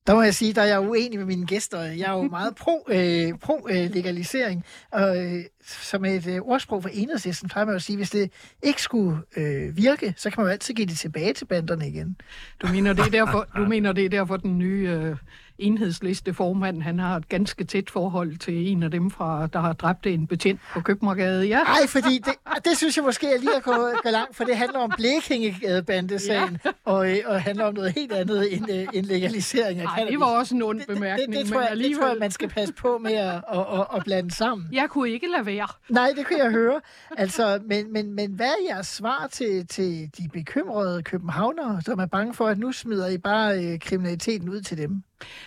[SPEAKER 1] Der må jeg sige, der er jeg uenig med mine gæster. Jeg er jo meget pro-legalisering. Øh, pro, øh, legalisering. og øh, som et øh, ordsprog for enhedslisten plejer man jo at sige, hvis det ikke skulle øh, virke, så kan man jo altid give det tilbage til banderne igen.
[SPEAKER 2] Du mener, det er derfor, du mener, det er derfor den nye øh, enhedsliste formand, han har et ganske tæt forhold til en af dem, fra, der har dræbt en betjent på Købmagergade. Ja.
[SPEAKER 1] Nej, fordi det, det synes jeg måske er lige at gå, gå langt, for det handler om Blekingegadebandesagen, ja. og, øh, og handler om noget helt andet end, øh, end legalisering af
[SPEAKER 2] Ej,
[SPEAKER 1] cannabis.
[SPEAKER 2] det var også en ond
[SPEAKER 1] det, det,
[SPEAKER 2] bemærkning,
[SPEAKER 1] det, det,
[SPEAKER 2] men
[SPEAKER 1] tror jeg,
[SPEAKER 2] alligevel...
[SPEAKER 1] det tror jeg, man skal passe på med at, at, at, at blande sammen.
[SPEAKER 2] Jeg kunne ikke lade være.
[SPEAKER 1] Nej, det kunne jeg høre. Altså, men, men, men hvad er jeres svar til, til de bekymrede københavnere, som er bange for, at nu smider I bare øh, kriminaliteten ud til dem?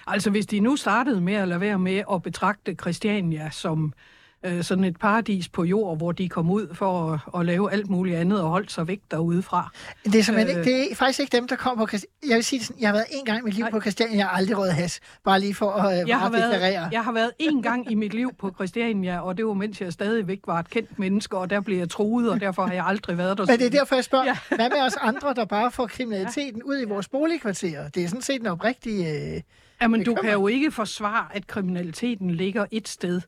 [SPEAKER 2] Altså, hvis de nu startede med at lade være med at betragte Christiania som øh, sådan et paradis på jord, hvor de kom ud for at, at lave alt muligt andet og holdt sig væk derudefra.
[SPEAKER 1] Det er, simpelthen øh, ikke, det er faktisk ikke dem, der kom på Christiania. Jeg vil sige jeg har været en gang i mit liv
[SPEAKER 2] Nej.
[SPEAKER 1] på Christiania, jeg har aldrig røget has. Bare lige for at øh,
[SPEAKER 2] Jeg har, været,
[SPEAKER 1] deklarere.
[SPEAKER 2] jeg har været en gang i mit liv på Christiania, og det var mens jeg stadigvæk var et kendt menneske, og der blev jeg truet, og derfor har jeg aldrig været der.
[SPEAKER 1] Men det er derfor, jeg spørger,
[SPEAKER 2] Ja.
[SPEAKER 1] ja. hvad med os andre, der bare får kriminaliteten ud i vores boligkvarterer? Det er sådan set en oprigtig... Øh,
[SPEAKER 2] Jamen, du kan
[SPEAKER 1] bekymring.
[SPEAKER 2] jo ikke forsvare, at kriminaliteten ligger et sted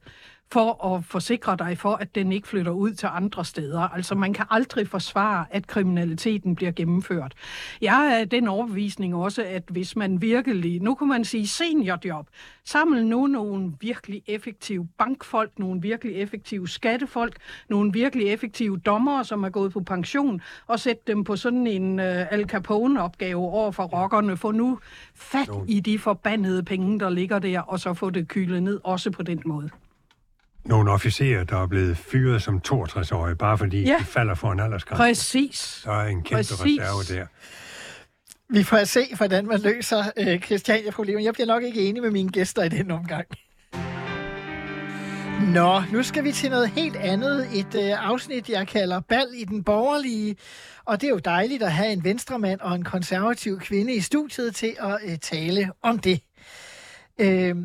[SPEAKER 2] for at forsikre dig for, at den ikke flytter ud til andre steder. Altså, man kan aldrig forsvare, at kriminaliteten bliver gennemført. Jeg er den overbevisning også, at hvis man virkelig, nu kan man sige seniorjob, samle nu nogle virkelig effektive bankfolk, nogle virkelig effektive skattefolk, nogle virkelig effektive dommere, som er gået på pension, og sætte dem på sådan en uh, Al Capone-opgave over for rockerne. Få nu fat i de forbandede penge, der ligger der, og så få det kylet ned også på den måde.
[SPEAKER 3] Nogle officerer, der er blevet fyret som 62-årige, bare fordi
[SPEAKER 2] Ja.
[SPEAKER 3] de falder for en aldersgrænse.
[SPEAKER 2] Præcis.
[SPEAKER 3] Så er en kæmpe
[SPEAKER 2] Præcis.
[SPEAKER 3] reserve der.
[SPEAKER 1] vi får at se, hvordan man løser øh, Christiania-problemet. Jeg bliver nok ikke enig med mine gæster i den omgang. Nå, nu skal vi til noget helt andet. Et øh, afsnit, jeg kalder Bal i den borgerlige. Og det er jo dejligt at have en venstremand og en konservativ kvinde i studiet til at øh, tale om det. Øh,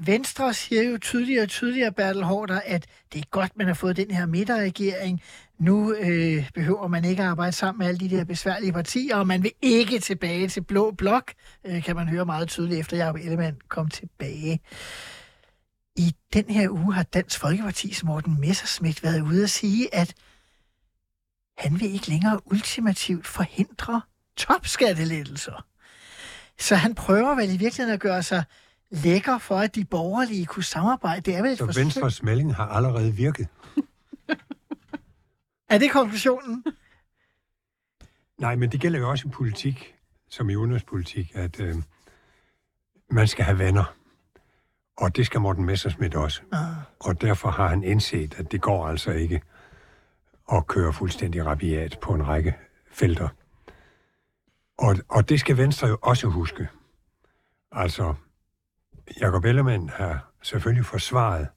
[SPEAKER 1] Venstre siger jo tydeligere og tydeligere, Bertel Hårder, at det er godt, man har fået den her midterregering. Nu øh, behøver man ikke at arbejde sammen med alle de der besværlige partier, og man vil ikke tilbage til Blå Blok, øh, kan man høre meget tydeligt, efter Jacob Ellemann kom tilbage. I den her uge har Dansk Folkeparti's Morten Messerschmidt været ude at sige, at han vil ikke længere ultimativt forhindre topskattelettelser. Så han prøver vel i virkeligheden at gøre sig lækker for, at de borgerlige kunne samarbejde. Det er vel et
[SPEAKER 3] Så
[SPEAKER 1] forsøg.
[SPEAKER 3] Venstres melding har allerede virket. [LAUGHS]
[SPEAKER 1] Er det konklusionen?
[SPEAKER 3] Nej, men det gælder jo også i politik, som i udenrigspolitik, at øh, man skal have venner. Og det skal Morten Messerschmidt også.
[SPEAKER 1] Ah.
[SPEAKER 3] Og derfor har han indset, at det går altså ikke at køre fuldstændig rabiat på en række felter. Og, og det skal Venstre jo også huske. Altså, Jacob Ellemann har selvfølgelig forsvaret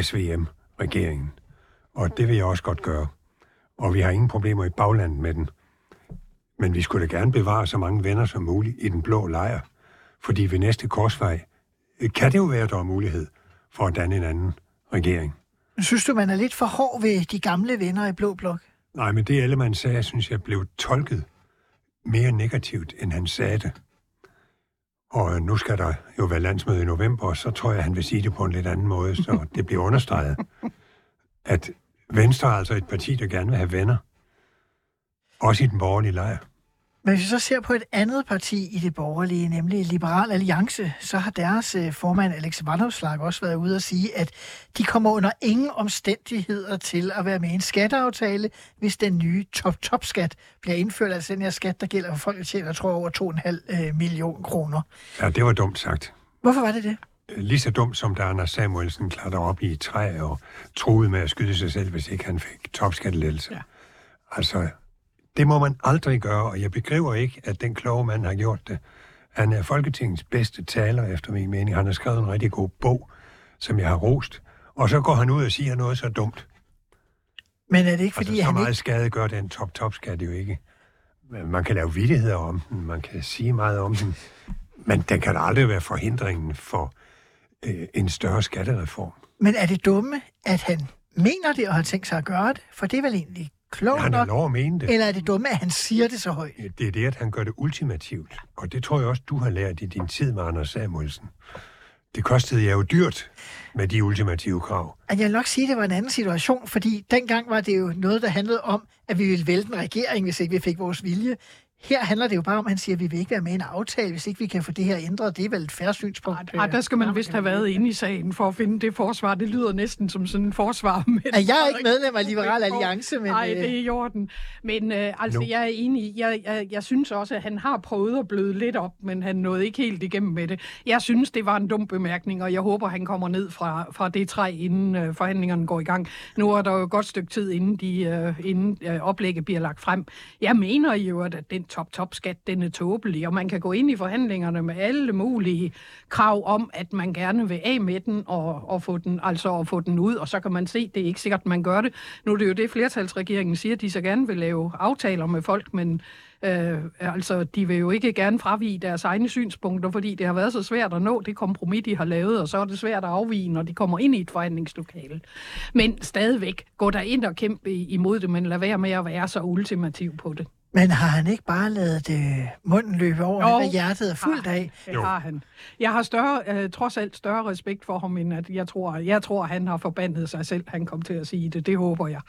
[SPEAKER 3] SVM-regeringen, og det vil jeg også godt gøre. Og vi har ingen problemer i baglandet med den. Men vi skulle da gerne bevare så mange venner som muligt i den blå lejr, fordi ved næste korsvej øh, kan det jo være, der er mulighed for at danne en anden regering.
[SPEAKER 1] Synes du, man er lidt for hård ved de gamle venner i Blå Blok?
[SPEAKER 3] Nej, men det Ellemann sagde, synes jeg blev tolket mere negativt, end han sagde det. Og nu skal der jo være landsmøde i november, og så tror jeg, han vil sige det på en lidt anden måde, så [LAUGHS] det bliver understreget, at Venstre er altså et parti, der gerne vil have venner. Også i den borgerlige lejr.
[SPEAKER 1] Hvis vi så ser på et andet parti i det borgerlige, nemlig Liberal Alliance, så har deres øh, formand Alex Vanopslagh også været ude og sige, at de kommer under ingen omstændigheder til at være med i en skatteaftale, hvis den nye top-top-skat bliver indført. Altså den her skat, der gælder for folk, der tjener, tror over 2,5 øh, million kroner.
[SPEAKER 3] Ja, det var dumt sagt.
[SPEAKER 1] Hvorfor var det det?
[SPEAKER 3] Lige så dumt som da Anders Samuelsen klatrer op i et træ og troede med at skyde sig selv, hvis ikke han fik topskattelettelse. Ja. Altså, det må man aldrig gøre, og jeg begriber ikke, at den kloge mand har gjort det. Han er Folketingets bedste taler, efter min mening. Han har skrevet en rigtig god bog, som jeg har rost. Og så går han ud og siger noget så dumt.
[SPEAKER 1] Men er det ikke, fordi
[SPEAKER 3] altså, så
[SPEAKER 1] han
[SPEAKER 3] meget
[SPEAKER 1] ikke...
[SPEAKER 3] skade gør den top-top-skat jo ikke. Man kan lave vittigheder om den, man kan sige meget om den, men den kan aldrig være forhindringen for øh, en større skattereform.
[SPEAKER 1] Men er det dumme, at han mener det og har tænkt sig at gøre det? For det er vel egentlig klogt
[SPEAKER 3] Han har lov at mene det.
[SPEAKER 1] eller er det dumme, at han siger det så højt?
[SPEAKER 3] Det er det, at han gør det ultimativt. Og det tror jeg også, du har lært i din tid med Anders Samuelsen. Det kostede jer jo dyrt med de ultimative krav.
[SPEAKER 1] At jeg vil nok sige, at det var en anden situation, fordi dengang var det jo noget, der handlede om, at vi ville vælte en regering, hvis ikke vi fik vores vilje. Her handler det jo bare om, at han siger, at vi vil ikke være med i en aftale, hvis ikke vi kan få det her ændret. Det er vel et færre synspunkt.
[SPEAKER 2] Ej, der skal man vist have været inde i sagen for at finde det forsvar. Det lyder næsten som sådan en forsvar. Men
[SPEAKER 1] Er jeg er ikke medlem af Liberal [LAUGHS] Alliance, men...
[SPEAKER 2] Nej,
[SPEAKER 1] øh,
[SPEAKER 2] det er i orden. Men øh, altså,
[SPEAKER 3] Nu.
[SPEAKER 2] jeg er enig. Jeg, jeg, jeg synes også, at han har prøvet at bløde lidt op, men han nåede ikke helt igennem med det. Jeg synes, det var en dum bemærkning, og jeg håber, han kommer ned fra, fra det træ, inden øh, forhandlingerne går i gang. Nu er der jo et godt stykke tid, inden, de, øh, inden øh, oplægget bliver lagt frem. Jeg mener jo, at den top-top-skat, den er tåbelig, og man kan gå ind i forhandlingerne med alle mulige krav om, at man gerne vil af med den og, og få den, altså at få den ud, og så kan man se, det er ikke sikkert, man gør det. Nu er det jo det, flertalsregeringen siger, at de så gerne vil lave aftaler med folk, men øh, altså, de vil jo ikke gerne fravige deres egne synspunkter, fordi det har været så svært at nå det kompromis, de har lavet, og så er det svært at afvige, når de kommer ind i et forhandlingslokale. Men stadigvæk, gå der ind og kæmpe imod det, men lad være med at være så ultimativ på det.
[SPEAKER 1] Men har han ikke bare lavet det, munden løbe over,
[SPEAKER 2] Jo.
[SPEAKER 1] hvad hjertet er fuldt af?
[SPEAKER 2] Det har han. Jeg har større, øh, trods alt større respekt for ham, end at jeg tror, jeg tror, han har forbandet sig selv, han kom til at sige det. Det håber jeg.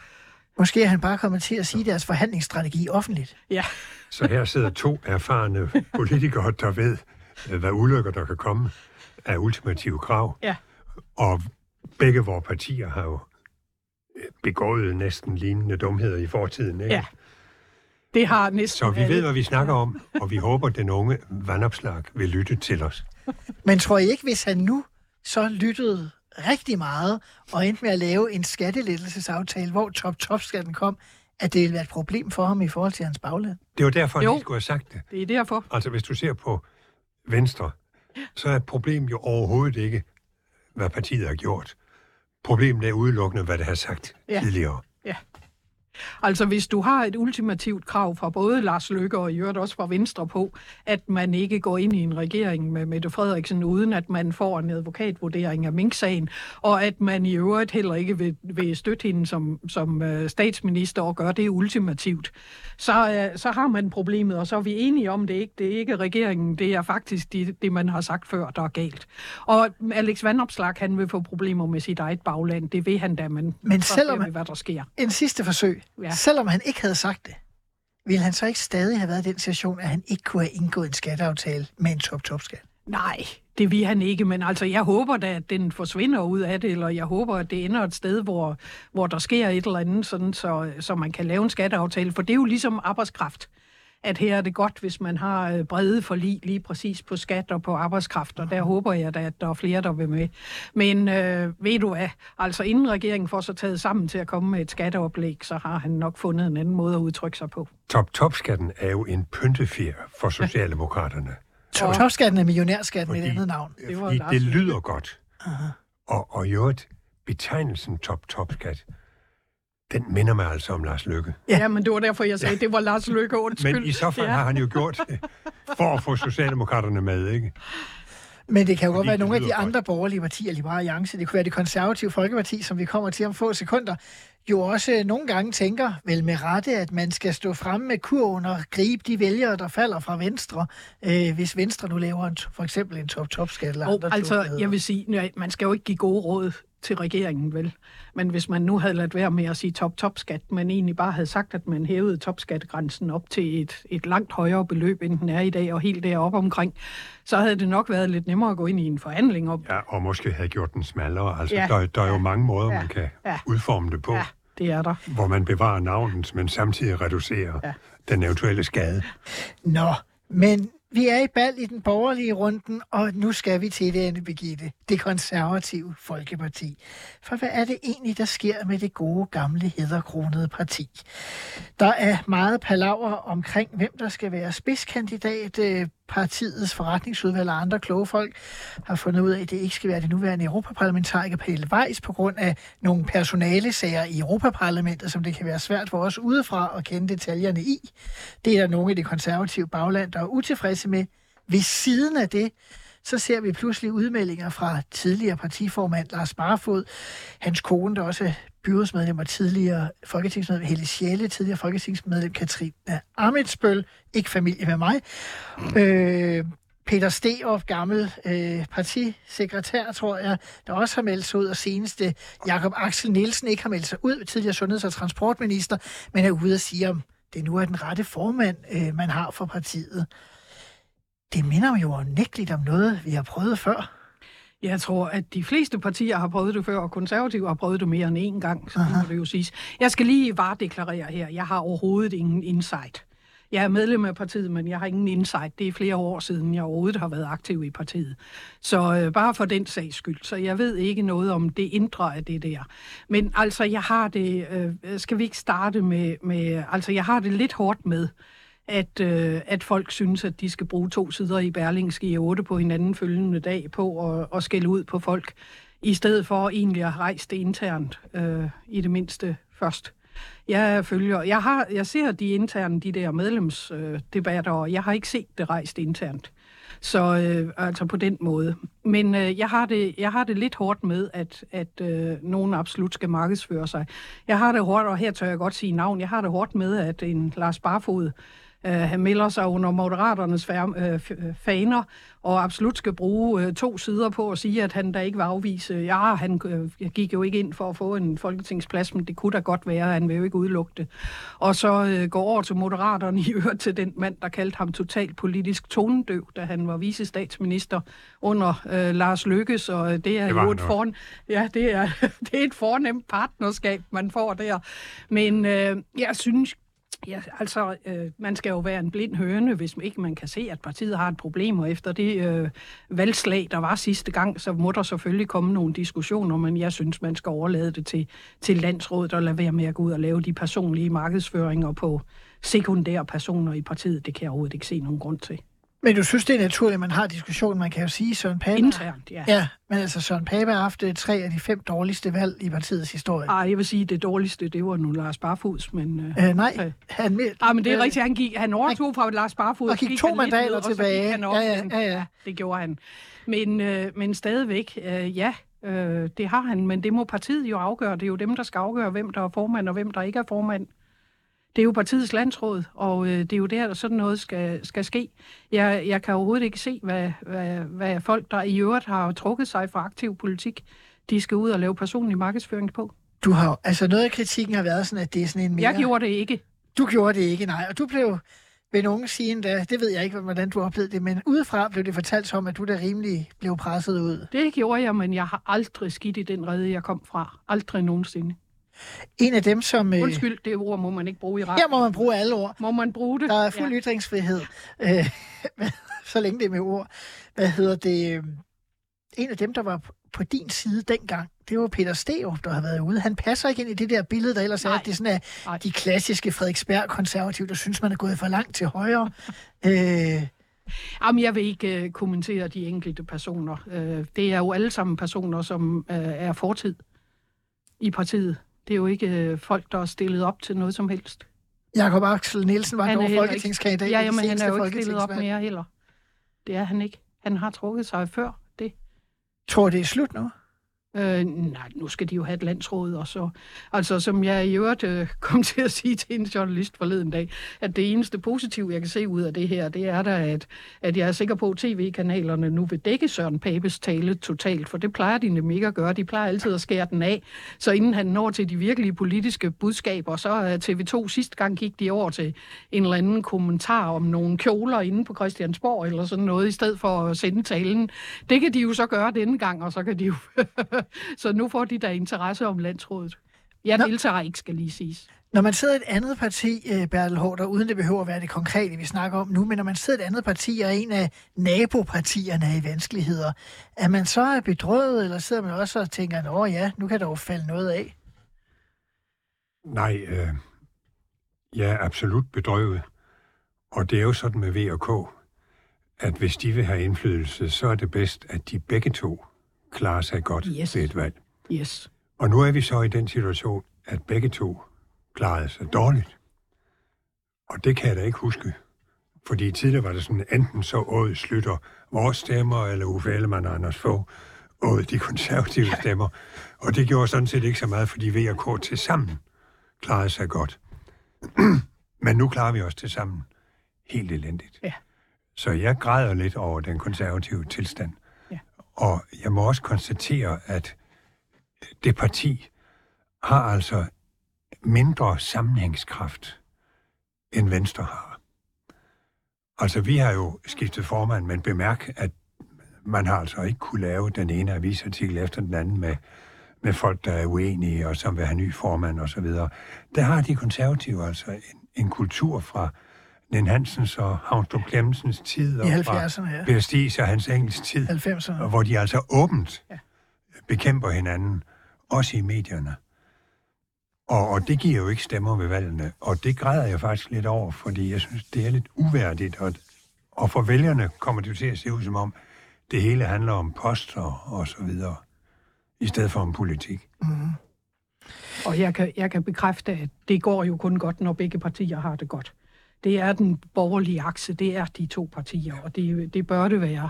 [SPEAKER 1] Måske er han bare kommet til at sige deres forhandlingsstrategi offentligt.
[SPEAKER 2] Ja.
[SPEAKER 3] Så her sidder to erfarne politikere, der ved, øh, hvad ulykker der kan komme af ultimative krav.
[SPEAKER 2] Ja.
[SPEAKER 3] Og begge vores partier har jo øh, begået næsten lignende dumheder i fortiden. Ikke?
[SPEAKER 2] Ja. Det har næsten
[SPEAKER 3] Så vi
[SPEAKER 2] alle.
[SPEAKER 3] ved, hvad vi snakker om, og vi håber, at den unge vandopslag vil lytte til os.
[SPEAKER 1] Men tror I ikke, hvis han nu så lyttede rigtig meget og endte med at lave en skattelettelsesaftale, hvor top-top-skatten kom, at det ville være et problem for ham i forhold til hans bagland?
[SPEAKER 3] Det var derfor, han
[SPEAKER 2] Jo.
[SPEAKER 3] ikke skulle have sagt det.
[SPEAKER 2] Det er derfor.
[SPEAKER 3] Altså, hvis du ser på Venstre, så er problemet jo overhovedet ikke, hvad partiet har gjort. Problemet er udelukkende, hvad det har sagt
[SPEAKER 2] ja.
[SPEAKER 3] tidligere.
[SPEAKER 2] Altså, hvis du har et ultimativt krav fra både Lars Løkke og i øvrigt også fra Venstre på, at man ikke går ind i en regering med Mette Frederiksen, uden at man får en advokatvurdering af Mink-sagen, og at man i øvrigt heller ikke vil, vil støtte hende som, som uh, statsminister og gøre det ultimativt, så, uh, så har man problemet, og så er vi enige om det ikke. Det er ikke regeringen, det er faktisk det, det man har sagt før, der er galt. Og Alex Vandopslag, han vil få problemer med sit eget bagland. Det vil han da, men,
[SPEAKER 1] Men selvom
[SPEAKER 2] hvad der sker.
[SPEAKER 1] En sidste forsøg.
[SPEAKER 2] Ja.
[SPEAKER 1] Selvom han ikke havde sagt det, ville han så ikke stadig have været i den situation, at han ikke kunne have indgået en skatteaftale med en top-top-skat?
[SPEAKER 2] Nej, det vil han ikke, men altså, jeg håber da, at den forsvinder ud af det, eller jeg håber, at det ender et sted, hvor, hvor der sker et eller andet, sådan, så, så man kan lave en skatteaftale, for det er jo ligesom arbejdskraft at her er det godt, hvis man har øh, brede forlig lige præcis på skat og på arbejdskraft, og der håber jeg da, at der er flere, der vil med. Men øh, ved du hvad, altså inden regeringen får sig taget sammen til at komme med et skatteoplæg, så har han nok fundet en anden måde at udtrykke sig på.
[SPEAKER 3] Top-top-skatten er jo en pyntefjer for Socialdemokraterne. [LAUGHS]
[SPEAKER 1] Top-top-skatten er millionærskatten med et andet navn.
[SPEAKER 2] Det var
[SPEAKER 3] Fordi det lyder godt. Og, og i øvrigt, betegnelsen top-top-skat, den minder mig altså om Lars Løkke.
[SPEAKER 2] Ja. ja, men det var derfor, jeg sagde, at det var Lars Løkke, undskyld.
[SPEAKER 3] Men i så fald
[SPEAKER 2] ja.
[SPEAKER 3] har han jo gjort det for at få [LAUGHS] Socialdemokraterne med, ikke?
[SPEAKER 1] Men det kan jo
[SPEAKER 3] Fordi
[SPEAKER 1] godt være
[SPEAKER 3] det
[SPEAKER 1] nogle af de andre borgerlige partier, Liberale Alliance, det kunne være det konservative Folkeparti, som vi kommer til om få sekunder, jo også nogle gange tænker, vel med rette, at man skal stå fremme med kurven og gribe de vælgere, der falder fra Venstre, øh, hvis Venstre nu laver en, for eksempel en top-top-skat eller
[SPEAKER 2] Og,
[SPEAKER 1] andre
[SPEAKER 2] altså, jeg vil sige, nej, man skal jo ikke give gode råd til regeringen, vel? Men hvis man nu havde ladt være med at sige top-top-skat, men egentlig bare havde sagt, at man hævede topskattegrænsen op til et, et langt højere beløb, end den er i dag, og helt deroppe omkring, så havde det nok været lidt nemmere at gå ind i en forhandling om.
[SPEAKER 3] Ja, og måske have gjort den smallere. Altså,
[SPEAKER 2] ja.
[SPEAKER 3] der, der er jo
[SPEAKER 2] Ja.
[SPEAKER 3] mange måder,
[SPEAKER 2] Ja.
[SPEAKER 3] man kan
[SPEAKER 2] Ja.
[SPEAKER 3] udforme det på,
[SPEAKER 2] Ja, det er der.
[SPEAKER 3] hvor man bevarer navnet, men samtidig reducerer
[SPEAKER 2] Ja.
[SPEAKER 3] den eventuelle skade.
[SPEAKER 1] Nå, men vi er i bal i den borgerlige runden, og nu skal vi til det, Anne Birgitte, det konservative Folkeparti. For hvad er det egentlig, der sker med det gode, gamle, hedderkronede parti? Der er meget palaver omkring, hvem der skal være spidskandidat. Øh, Partiets forretningsudvalg og andre kloge folk har fundet ud af, at det ikke skal være det nuværende europaparlamentariker Pelle Weiss på grund af nogle personalesager i Europaparlamentet, som det kan være svært for os udefra at kende detaljerne i. Det er der nogle i det konservative bagland, der er utilfredse med. Ved siden af det, så ser vi pludselig udmeldinger fra tidligere partiformand Lars Barfod, hans kone, der også byrådsmedlem og tidligere folketingsmedlem Helle Sjæle, tidligere folketingsmedlem Katrine Amitsbøl, ikke familie med mig. Øh, Peter Steop, gammel øh, partisekretær, tror jeg, der også har meldt sig ud, og seneste øh, Jakob Axel Nielsen ikke har meldt sig ud, tidligere sundheds- og transportminister, men er ude og sige, om det nu er den rette formand, øh, man har for partiet. Det minder jo nægteligt om noget, vi har prøvet før.
[SPEAKER 2] Jeg tror, at de fleste partier har prøvet det før, og konservative har prøvet det mere end én gang, så det må det jo siges. Jeg skal lige varedeklarere her, jeg har overhovedet ingen insight. Jeg er medlem af partiet, men jeg har ingen insight. Det er flere år siden, jeg overhovedet har været aktiv i partiet. Så øh, bare for den sags skyld. Så jeg ved ikke noget om det indre af det der. Men altså, jeg har det... Øh, skal vi ikke starte med, med... Altså, jeg har det lidt hårdt med, at, øh, at folk synes, at de skal bruge to sider i Berlingske i 8 på hinanden følgende dag på at, at skælde ud på folk, i stedet for egentlig at rejse det internt, øh, i det mindste først. Jeg følger, jeg, har, jeg ser de interne, de der medlemsdebatter, og jeg har ikke set det rejst internt. Så øh, altså på den måde. Men øh, jeg, har det, jeg har det lidt hårdt med, at, at øh, nogen absolut skal markedsføre sig. Jeg har det hårdt, og her tør jeg godt sige navn, jeg har det hårdt med, at en Lars Barfod Øh, han melder sig under Moderaternes øh, faner, og absolut skal bruge øh, to sider på at sige, at han da ikke vil afvise. Ja, han øh, gik jo ikke ind for at få en folketingsplads, men det kunne da godt være, han vil jo ikke udelukke det. Og så øh, går over til Moderaterne i øvrigt til den mand, der kaldte ham totalt politisk tonedøv, da han var vicestatsminister under øh, Lars Lykke, så øh, det er det jo et, forn... ja, det er, [LAUGHS] det er et fornemt partnerskab, man får der. Men øh, jeg synes Ja, altså, øh, man skal jo være en blind høne, hvis ikke man kan se, at partiet har et problem, og efter det øh, valgslag, der var sidste gang, så må der selvfølgelig komme nogle diskussioner, men jeg synes, man skal overlade det til, til landsrådet og lade være med at gå ud og lave de personlige markedsføringer på sekundære personer i partiet. Det kan jeg overhovedet ikke se nogen grund til.
[SPEAKER 1] Men du synes, det er naturligt, at man har diskussion. Man kan jo sige, Søren Pape...
[SPEAKER 2] Internt, ja.
[SPEAKER 1] Ja, men altså Søren Pape har haft øh, tre af de fem dårligste valg i partiets historie.
[SPEAKER 2] Ej, jeg vil sige, det dårligste, det var nu Lars Barfods, men...
[SPEAKER 1] Øh, øh nej, øh,
[SPEAKER 2] han... Ej, men det er øh, rigtigt, han, gik, han overtog fra Lars Barfod.
[SPEAKER 1] Og gik, gik to mandater ned, tilbage.
[SPEAKER 2] Han ja, ja, ja, ja. Det gjorde han. Men, øh, men stadigvæk, øh, ja, øh, det har han, men det må partiet jo afgøre. Det er jo dem, der skal afgøre, hvem der er formand og hvem der ikke er formand. Det er jo partiets landsråd, og øh, det er jo der, der sådan noget skal, skal ske. Jeg, jeg kan overhovedet ikke se, hvad, hvad, hvad folk, der i øvrigt har trukket sig fra aktiv politik, de skal ud og lave personlig markedsføring på.
[SPEAKER 1] Du har, altså noget af kritikken har været sådan, at det er sådan en mere...
[SPEAKER 2] Jeg gjorde det ikke.
[SPEAKER 1] Du gjorde det ikke, nej. Og du blev ved nogen sige endda, det ved jeg ikke, hvordan du oplevede det, men udefra blev det fortalt om, at du da rimelig blev presset ud.
[SPEAKER 2] Det gjorde jeg, men jeg har aldrig skidt i den redde, jeg kom fra. Aldrig nogensinde.
[SPEAKER 1] En af dem, som...
[SPEAKER 2] Øh, Undskyld, det ord må man ikke bruge i radio.
[SPEAKER 1] Her må man bruge alle ord.
[SPEAKER 2] Må man bruge det?
[SPEAKER 1] Der er fuld ja. ytringsfrihed, øh, [LAUGHS] så længe det er med ord. Hvad hedder det? Øh, en af dem, der var på din side dengang, det var Peter Sterup, der har været ude. Han passer ikke ind i det der billede, der ellers Nej. er, at det er sådan, at de klassiske Frederiksberg-konservative, der synes, man er gået for langt til højre. [LAUGHS] øh,
[SPEAKER 2] Jamen, jeg vil ikke uh, kommentere de enkelte personer. Uh, det er jo alle sammen personer, som uh, er fortid i partiet. Det er jo ikke øh, folk, der er stillet op til noget som helst.
[SPEAKER 1] Jakob Axel Nielsen var dog folketingskandidat
[SPEAKER 2] Ja, jamen, han er jo ikke stillet op mere heller. Det er han ikke. Han har trukket sig før det.
[SPEAKER 1] Tror det er slut nu?
[SPEAKER 2] Øh, nej, nu skal de jo have et landsråd, og så... Altså, som jeg i øvrigt øh, kom til at sige til en journalist forleden dag, at det eneste positive, jeg kan se ud af det her, det er da, at, at jeg er sikker på, at tv-kanalerne nu vil dække Søren Papes tale totalt, for det plejer de nemlig ikke at gøre. De plejer altid at skære den af, så inden han når til de virkelige politiske budskaber, så er TV2 sidste gang gik de over til en eller anden kommentar om nogle kjoler inde på Christiansborg, eller sådan noget, i stedet for at sende talen. Det kan de jo så gøre denne gang, og så kan de jo [LAUGHS] så nu får de der interesse om landsrådet. Jeg Nå. deltager ikke, skal lige siges.
[SPEAKER 1] Når man sidder i et andet parti, øh, Bertel Hårder, uden det behøver at være det konkrete, vi snakker om nu, men når man sidder i et andet parti og en af nabopartierne er i vanskeligheder, er man så bedrøvet, eller sidder man også og tænker, åh ja, nu kan der jo falde noget af?
[SPEAKER 3] Nej, øh, jeg er absolut bedrøvet. Og det er jo sådan med V og K, at hvis de vil have indflydelse, så er det bedst, at de begge to klarer sig godt yes. ved et valg.
[SPEAKER 2] Yes.
[SPEAKER 3] Og nu er vi så i den situation, at begge to klarede sig dårligt. Og det kan jeg da ikke huske. Fordi tidligere var det sådan, enten så Åde Slytter vores stemmer, eller Uffe Ellemann og Anders Fogh åd de konservative stemmer. Og det gjorde sådan set ikke så meget, fordi V og K til sammen klarede sig godt. [CLEARS THROAT] Men nu klarer vi os til sammen helt elendigt.
[SPEAKER 2] Ja.
[SPEAKER 3] Så jeg græder lidt over den konservative tilstand. Og jeg må også konstatere, at det parti har altså mindre sammenhængskraft, end Venstre har. Altså, vi har jo skiftet formand, men bemærk, at man har altså ikke kunne lave den ene avisartikel efter den anden med, med folk, der er uenige, og som vil have ny formand og så videre. Der har de konservative altså en, en kultur fra Nen Hansens og Havnstrup Klemmensens tid, og
[SPEAKER 1] I
[SPEAKER 3] fra
[SPEAKER 1] 70'erne, ja.
[SPEAKER 3] Per Stig og Hans Engels tid,
[SPEAKER 1] 90'erne.
[SPEAKER 3] og hvor de altså åbent
[SPEAKER 2] Ja.
[SPEAKER 3] bekæmper hinanden, også i medierne. Og, og det giver jo ikke stemmer ved valgene, og det græder jeg faktisk lidt over, fordi jeg synes, det er lidt uværdigt, og, og for vælgerne kommer det til at se ud som om, det hele handler om poster og så videre, i stedet for om politik.
[SPEAKER 2] Og jeg kan, jeg kan bekræfte, at det går jo kun godt, når begge partier har det godt. Det er den borgerlige akse, det er de to partier, og det, det bør det være.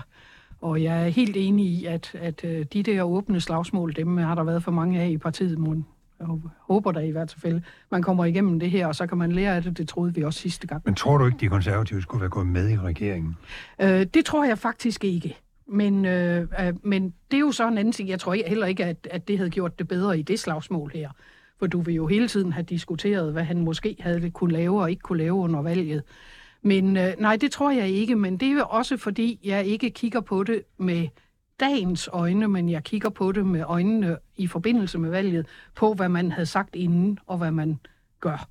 [SPEAKER 2] Og jeg er helt enig i, at, at øh, de der åbne slagsmål, dem har der været for mange af i partiet, Mon. Jeg håber da i hvert fald, man kommer igennem det her, og så kan man lære af det. Det troede vi også sidste gang.
[SPEAKER 3] Men tror du ikke, de konservative skulle være gået med i regeringen?
[SPEAKER 2] Øh, det tror jeg faktisk ikke. Men, øh, øh, men det er jo så en anden ting. Jeg tror heller ikke, at, at det havde gjort det bedre i det slagsmål her. For du vil jo hele tiden have diskuteret, hvad han måske havde kunne lave og ikke kunne lave under valget. Men øh, nej, det tror jeg ikke. Men det er jo også fordi, jeg ikke kigger på det med dagens øjne, men jeg kigger på det med øjnene i forbindelse med valget, på hvad man havde sagt inden og hvad man gør.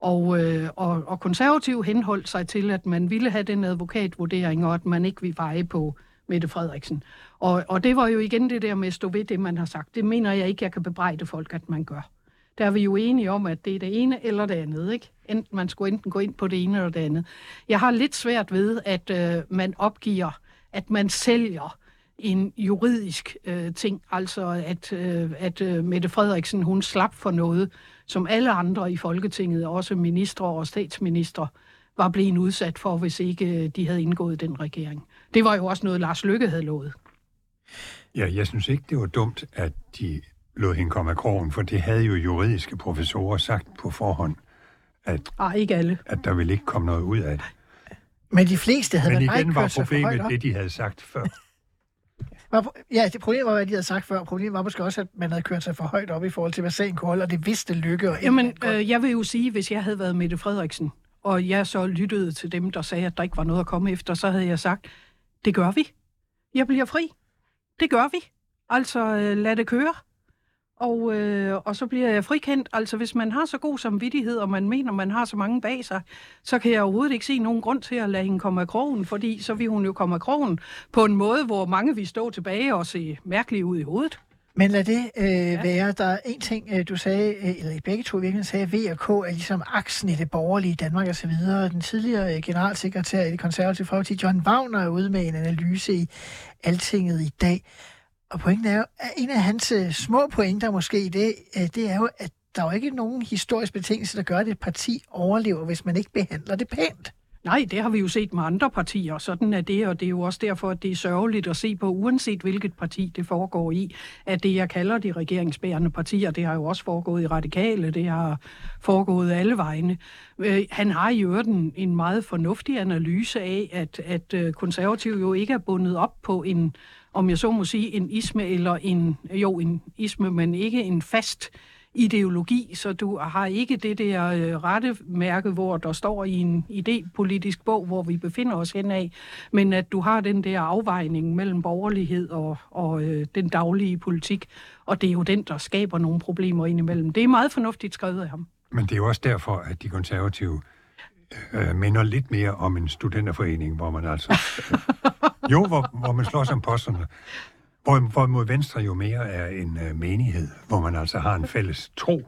[SPEAKER 2] Og, øh, og, og konservativ henholdt sig til, at man ville have den advokatvurdering, og at man ikke ville veje på Mette Frederiksen. Og, og det var jo igen det der med at stå ved det, man har sagt. Det mener jeg ikke, jeg kan bebrejde folk, at man gør. Der er vi jo enige om, at det er det ene eller det andet. Ikke? Enten, man skulle enten gå ind på det ene eller det andet. Jeg har lidt svært ved, at øh, man opgiver, at man sælger en juridisk øh, ting, altså at, øh, at øh, Mette Frederiksen hun slap for noget, som alle andre i Folketinget, også ministre og statsminister, var blevet udsat for, hvis ikke øh, de havde indgået den regering. Det var jo også noget, Lars Lykke havde lovet.
[SPEAKER 3] Ja, jeg synes ikke, det var dumt, at de lod hende komme af krogen, for det havde jo juridiske professorer sagt på forhånd, at,
[SPEAKER 2] Ah, ikke alle.
[SPEAKER 3] at der ville ikke komme noget ud af det.
[SPEAKER 1] Men de fleste havde
[SPEAKER 3] Men igen var problemet det, de havde sagt før. [LAUGHS]
[SPEAKER 1] Ja, det problemet var, hvad de havde sagt før. Problemet var måske også, at man havde kørt sig for højt op i forhold til, hvad sagen kunne holde, og det vidste Lykke. Og
[SPEAKER 2] Jamen, øh, jeg vil jo sige, hvis jeg havde været Mette Frederiksen, og jeg så lyttede til dem, der sagde, at der ikke var noget at komme efter, så havde jeg sagt, det gør vi. Jeg bliver fri. Det gør vi. Altså, øh, lad det køre. Og, øh, og så bliver jeg frikendt. Altså, hvis man har så god samvittighed, og man mener, man har så mange bag sig, så kan jeg overhovedet ikke se nogen grund til at lade hende komme af krogen, fordi så vil hun jo komme af krogen på en måde, hvor mange vil stå tilbage og se mærkelige ud i hovedet.
[SPEAKER 1] Men lad det øh, ja. være. Der er en ting, øh, du sagde, øh, eller I begge to i virkeligheden sagde, at V og K er ligesom aksen i det borgerlige Danmark og så videre. Den tidligere øh, generalsekretær i det konservative Folkeparti, John Wagner, er ude med en analyse i Altinget i dag. Og pointen er jo, at en af hans øh, små pointer måske det, øh, det er jo, at der er jo ikke nogen historisk betingelse, der gør, at et parti overlever, hvis man ikke behandler det pænt.
[SPEAKER 2] Nej, det har vi jo set med andre partier. Sådan er det, og det er jo også derfor, at det er sørgeligt at se på, uanset hvilket parti det foregår i, at det, jeg kalder de regeringsbærende partier, det har jo også foregået i radikale, det har foregået alle vegne. Øh, han har i øvrigt en, en meget fornuftig analyse af, at, at øh, konservativ jo ikke er bundet op på en, om jeg så må sige, en isme, eller en, jo, en isme, men ikke en fast ideologi, så du har ikke det der øh, rette mærke, hvor der står i en idépolitisk bog, hvor vi befinder os henad, men at du har den der afvejning mellem borgerlighed og, og øh, den daglige politik, og det er jo den, der skaber nogle problemer indimellem. Det er meget fornuftigt skrevet af ham.
[SPEAKER 3] Men det er jo også derfor, at de konservative øh, minder lidt mere om en studenterforening, hvor man altså... Øh, [LAUGHS] jo, hvor, hvor man slår som posterne. Hvor, hvorimod Venstre jo mere er en øh, menighed, hvor man altså har en fælles tro,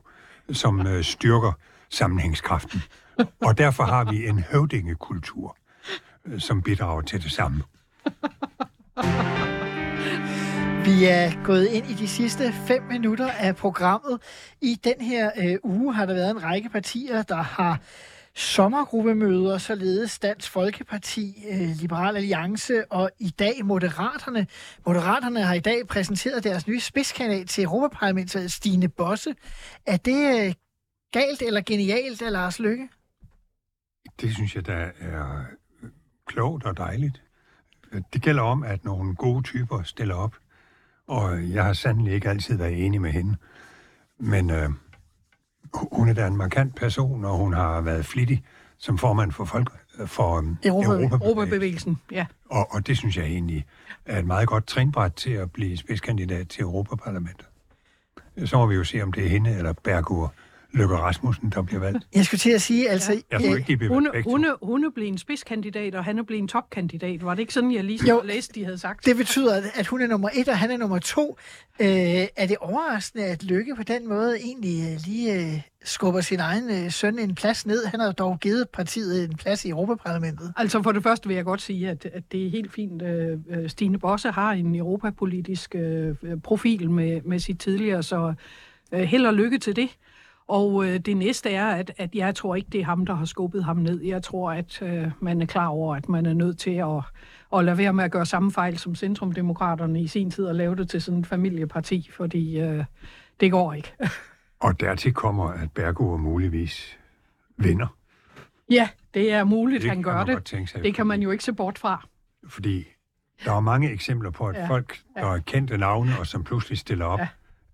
[SPEAKER 3] som øh, styrker sammenhængskraften. Og derfor har vi en høvdingekultur, øh, som bidrager til det samme.
[SPEAKER 1] Vi er gået ind i de sidste fem minutter af programmet. I den her øh, uge har der været en række partier, der har sommergruppemøder, således Dansk Folkeparti, øh, Liberal Alliance og i dag Moderaterne. Moderaterne har i dag præsenteret deres nye spidskandidat til Europaparlamentet, Stine Bosse. Er det øh, galt eller genialt af Lars Lykke?
[SPEAKER 3] Det synes jeg, der er øh, klogt og dejligt. Det gælder om, at nogle gode typer stiller op, og jeg har sandelig ikke altid været enig med hende. Men øh, hun er da en markant person, og hun har været flittig som formand for, folk, for um,
[SPEAKER 1] Europa-
[SPEAKER 2] Europabevægelsen, ja.
[SPEAKER 3] Og, og det synes jeg egentlig er et meget godt trinbræt til at blive spidskandidat til Europaparlamentet. Så må vi jo se, om det er hende eller Bergur Løkke Rasmussen, der bliver valgt.
[SPEAKER 1] Jeg skulle til at sige, altså...
[SPEAKER 3] Jeg tror ikke, de bliver
[SPEAKER 2] Hun,
[SPEAKER 3] valgt
[SPEAKER 2] hun, hun er blevet en spidskandidat, og han er blevet en topkandidat. Var det ikke sådan, jeg lige
[SPEAKER 1] Jo.
[SPEAKER 2] så læste, de havde sagt?
[SPEAKER 1] Det betyder, at hun er nummer et, og han er nummer to. Øh, er det overraskende, at Lykke på den måde egentlig øh, lige øh, skubber sin egen øh, søn en plads ned? Han har dog givet partiet en plads i Europaparlamentet.
[SPEAKER 2] Altså for det første vil jeg godt sige, at, at det er helt fint. øh, øh, Stine Bosse har en europapolitisk øh, profil med, med sit tidligere, så øh, held og lykke til det. Og øh, det næste er, at, at jeg tror ikke, det er ham, der har skubbet ham ned. Jeg tror, at øh, man er klar over, at man er nødt til at, at lade være med at gøre samme fejl som Centrumdemokraterne i sin tid og lave det til sådan et familieparti, fordi øh, det går ikke. [LAUGHS]
[SPEAKER 3] Og dertil kommer, at Bergur muligvis vinder.
[SPEAKER 2] ja, det er muligt,
[SPEAKER 3] Det
[SPEAKER 2] han gør det.
[SPEAKER 3] sig,
[SPEAKER 2] Det kan man
[SPEAKER 3] fordi-
[SPEAKER 2] jo ikke se bort fra.
[SPEAKER 3] Fordi der er mange eksempler på, at
[SPEAKER 2] Ja.
[SPEAKER 3] ja. folk, der er kendte navne, og som pludselig stiller op,
[SPEAKER 2] Ja.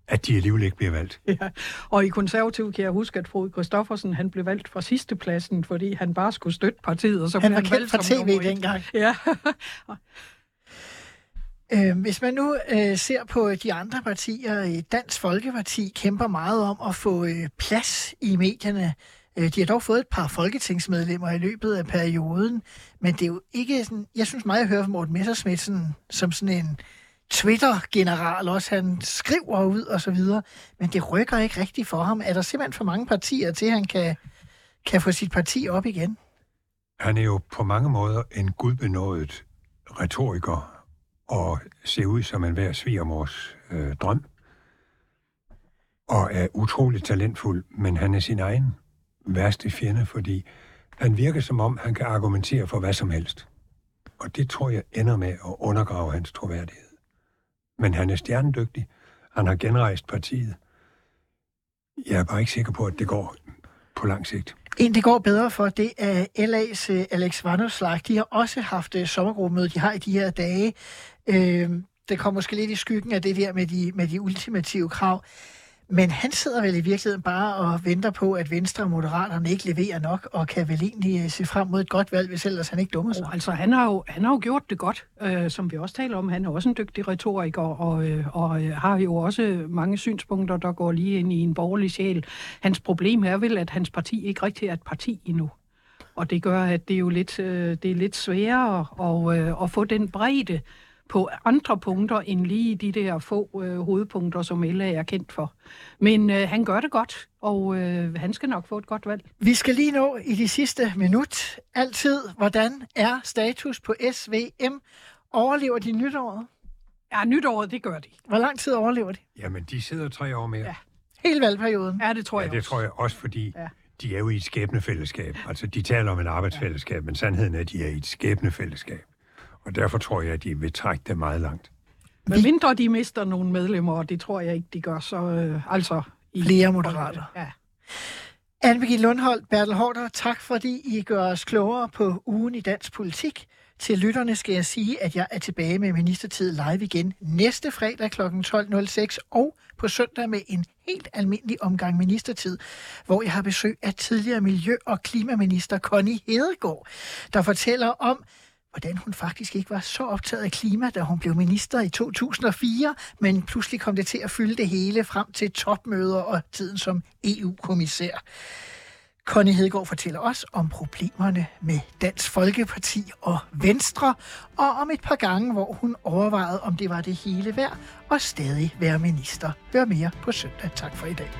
[SPEAKER 3] At de alligevel ikke bliver valgt.
[SPEAKER 2] Ja. Og i konservativ kan jeg huske, at Frode Christoffersen han blev valgt fra sidste pladsen, fordi han bare skulle støtte partiet. Og så
[SPEAKER 1] Han
[SPEAKER 2] blev
[SPEAKER 1] var kendt
[SPEAKER 2] valgt
[SPEAKER 1] fra tv dengang.
[SPEAKER 2] Ja. [LAUGHS]
[SPEAKER 1] Øh, hvis man nu øh, ser på de andre partier, øh, Dansk Folkeparti kæmper meget om at få øh, plads i medierne. Øh, de har dog fået et par folketingsmedlemmer i løbet af perioden, men det er jo ikke sådan... Jeg synes meget, jeg hører fra Morten Messersmith sådan, som sådan en Twitter-general også. Han skriver ud og så videre, men det rykker ikke rigtigt for ham. Er der simpelthen for mange partier til, at han kan, kan få sit parti op igen?
[SPEAKER 3] Han er jo på mange måder en gudbenået retoriker, og ser ud som en hver svigermors øh, drøm. Og er utroligt talentfuld, men han er sin egen værste fjende, fordi han virker som om, han kan argumentere for hvad som helst. Og det tror jeg ender med at undergrave hans troværdighed. Men han er stjernedygtig. Han har genrejst partiet. Jeg er bare ikke sikker på, at det går på lang sigt.
[SPEAKER 1] En, det går bedre for, det er LA's øh, Alex Vanderslag. De har også haft øh, sommergruppemøde, de har i de her dage. Øh, det kommer måske lidt i skyggen af det der med de, med de ultimative krav. Men han sidder vel i virkeligheden bare og venter på, at Venstre og Moderaterne ikke leverer nok, og kan vel egentlig øh, se frem mod et godt valg, hvis ellers han ikke dummer sig.
[SPEAKER 2] Oh, altså, han har, jo, han har jo gjort det godt, øh, som vi også taler om. Han er også en dygtig retoriker, og, øh, og øh, har jo også mange synspunkter, der går lige ind i en borgerlig sjæl. Hans problem er vel, at hans parti ikke rigtig er et parti endnu. Og det gør, at det er jo lidt, øh, det er lidt sværere at, øh, at få den bredde på andre punkter, end lige de der få øh, hovedpunkter, som LA er kendt for. Men øh, han gør det godt, og øh, han skal nok få et godt valg.
[SPEAKER 1] Vi skal lige nå i de sidste minut. Altid, hvordan er status på SVM? Overlever de nytåret?
[SPEAKER 2] Ja, nytåret, det gør de.
[SPEAKER 1] Hvor lang tid overlever de?
[SPEAKER 3] Jamen, de sidder tre år mere.
[SPEAKER 2] Ja.
[SPEAKER 1] Hele valgperioden.
[SPEAKER 2] Ja, det tror
[SPEAKER 3] Ja,
[SPEAKER 2] jeg
[SPEAKER 3] det
[SPEAKER 2] også.
[SPEAKER 3] tror jeg også, fordi
[SPEAKER 2] Ja.
[SPEAKER 3] ja. de er jo i et skæbnefællesskab. Altså, de taler om et arbejdsfællesskab, men sandheden er, at de er i et skæbnefællesskab. Og derfor tror jeg, at de vil trække det meget langt.
[SPEAKER 2] Men mindre de mister nogle medlemmer, og det tror jeg ikke, de gør, så øh, altså... I,
[SPEAKER 1] Flere moderater.
[SPEAKER 2] Ja.
[SPEAKER 1] anne Birgitte Lundholdt, Bertel Hårder, tak fordi I gør os klogere på ugen i dansk politik. Til lytterne skal jeg sige, at jeg er tilbage med Ministertid live igen næste fredag kl. 12.06 og på søndag med en helt almindelig omgang ministertid, hvor jeg har besøg af tidligere Miljø- og Klimaminister Connie Hedegaard, der fortæller om, hvordan hun faktisk ikke var så optaget af klima, da hun blev minister i 2004, men pludselig kom det til at fylde det hele frem til topmøder og tiden som EU-kommissær. Connie Hedegaard fortæller os om problemerne med Dansk Folkeparti og Venstre, og om et par gange, hvor hun overvejede, om det var det hele værd, og stadig være minister. Hør mere på søndag. Tak for i dag.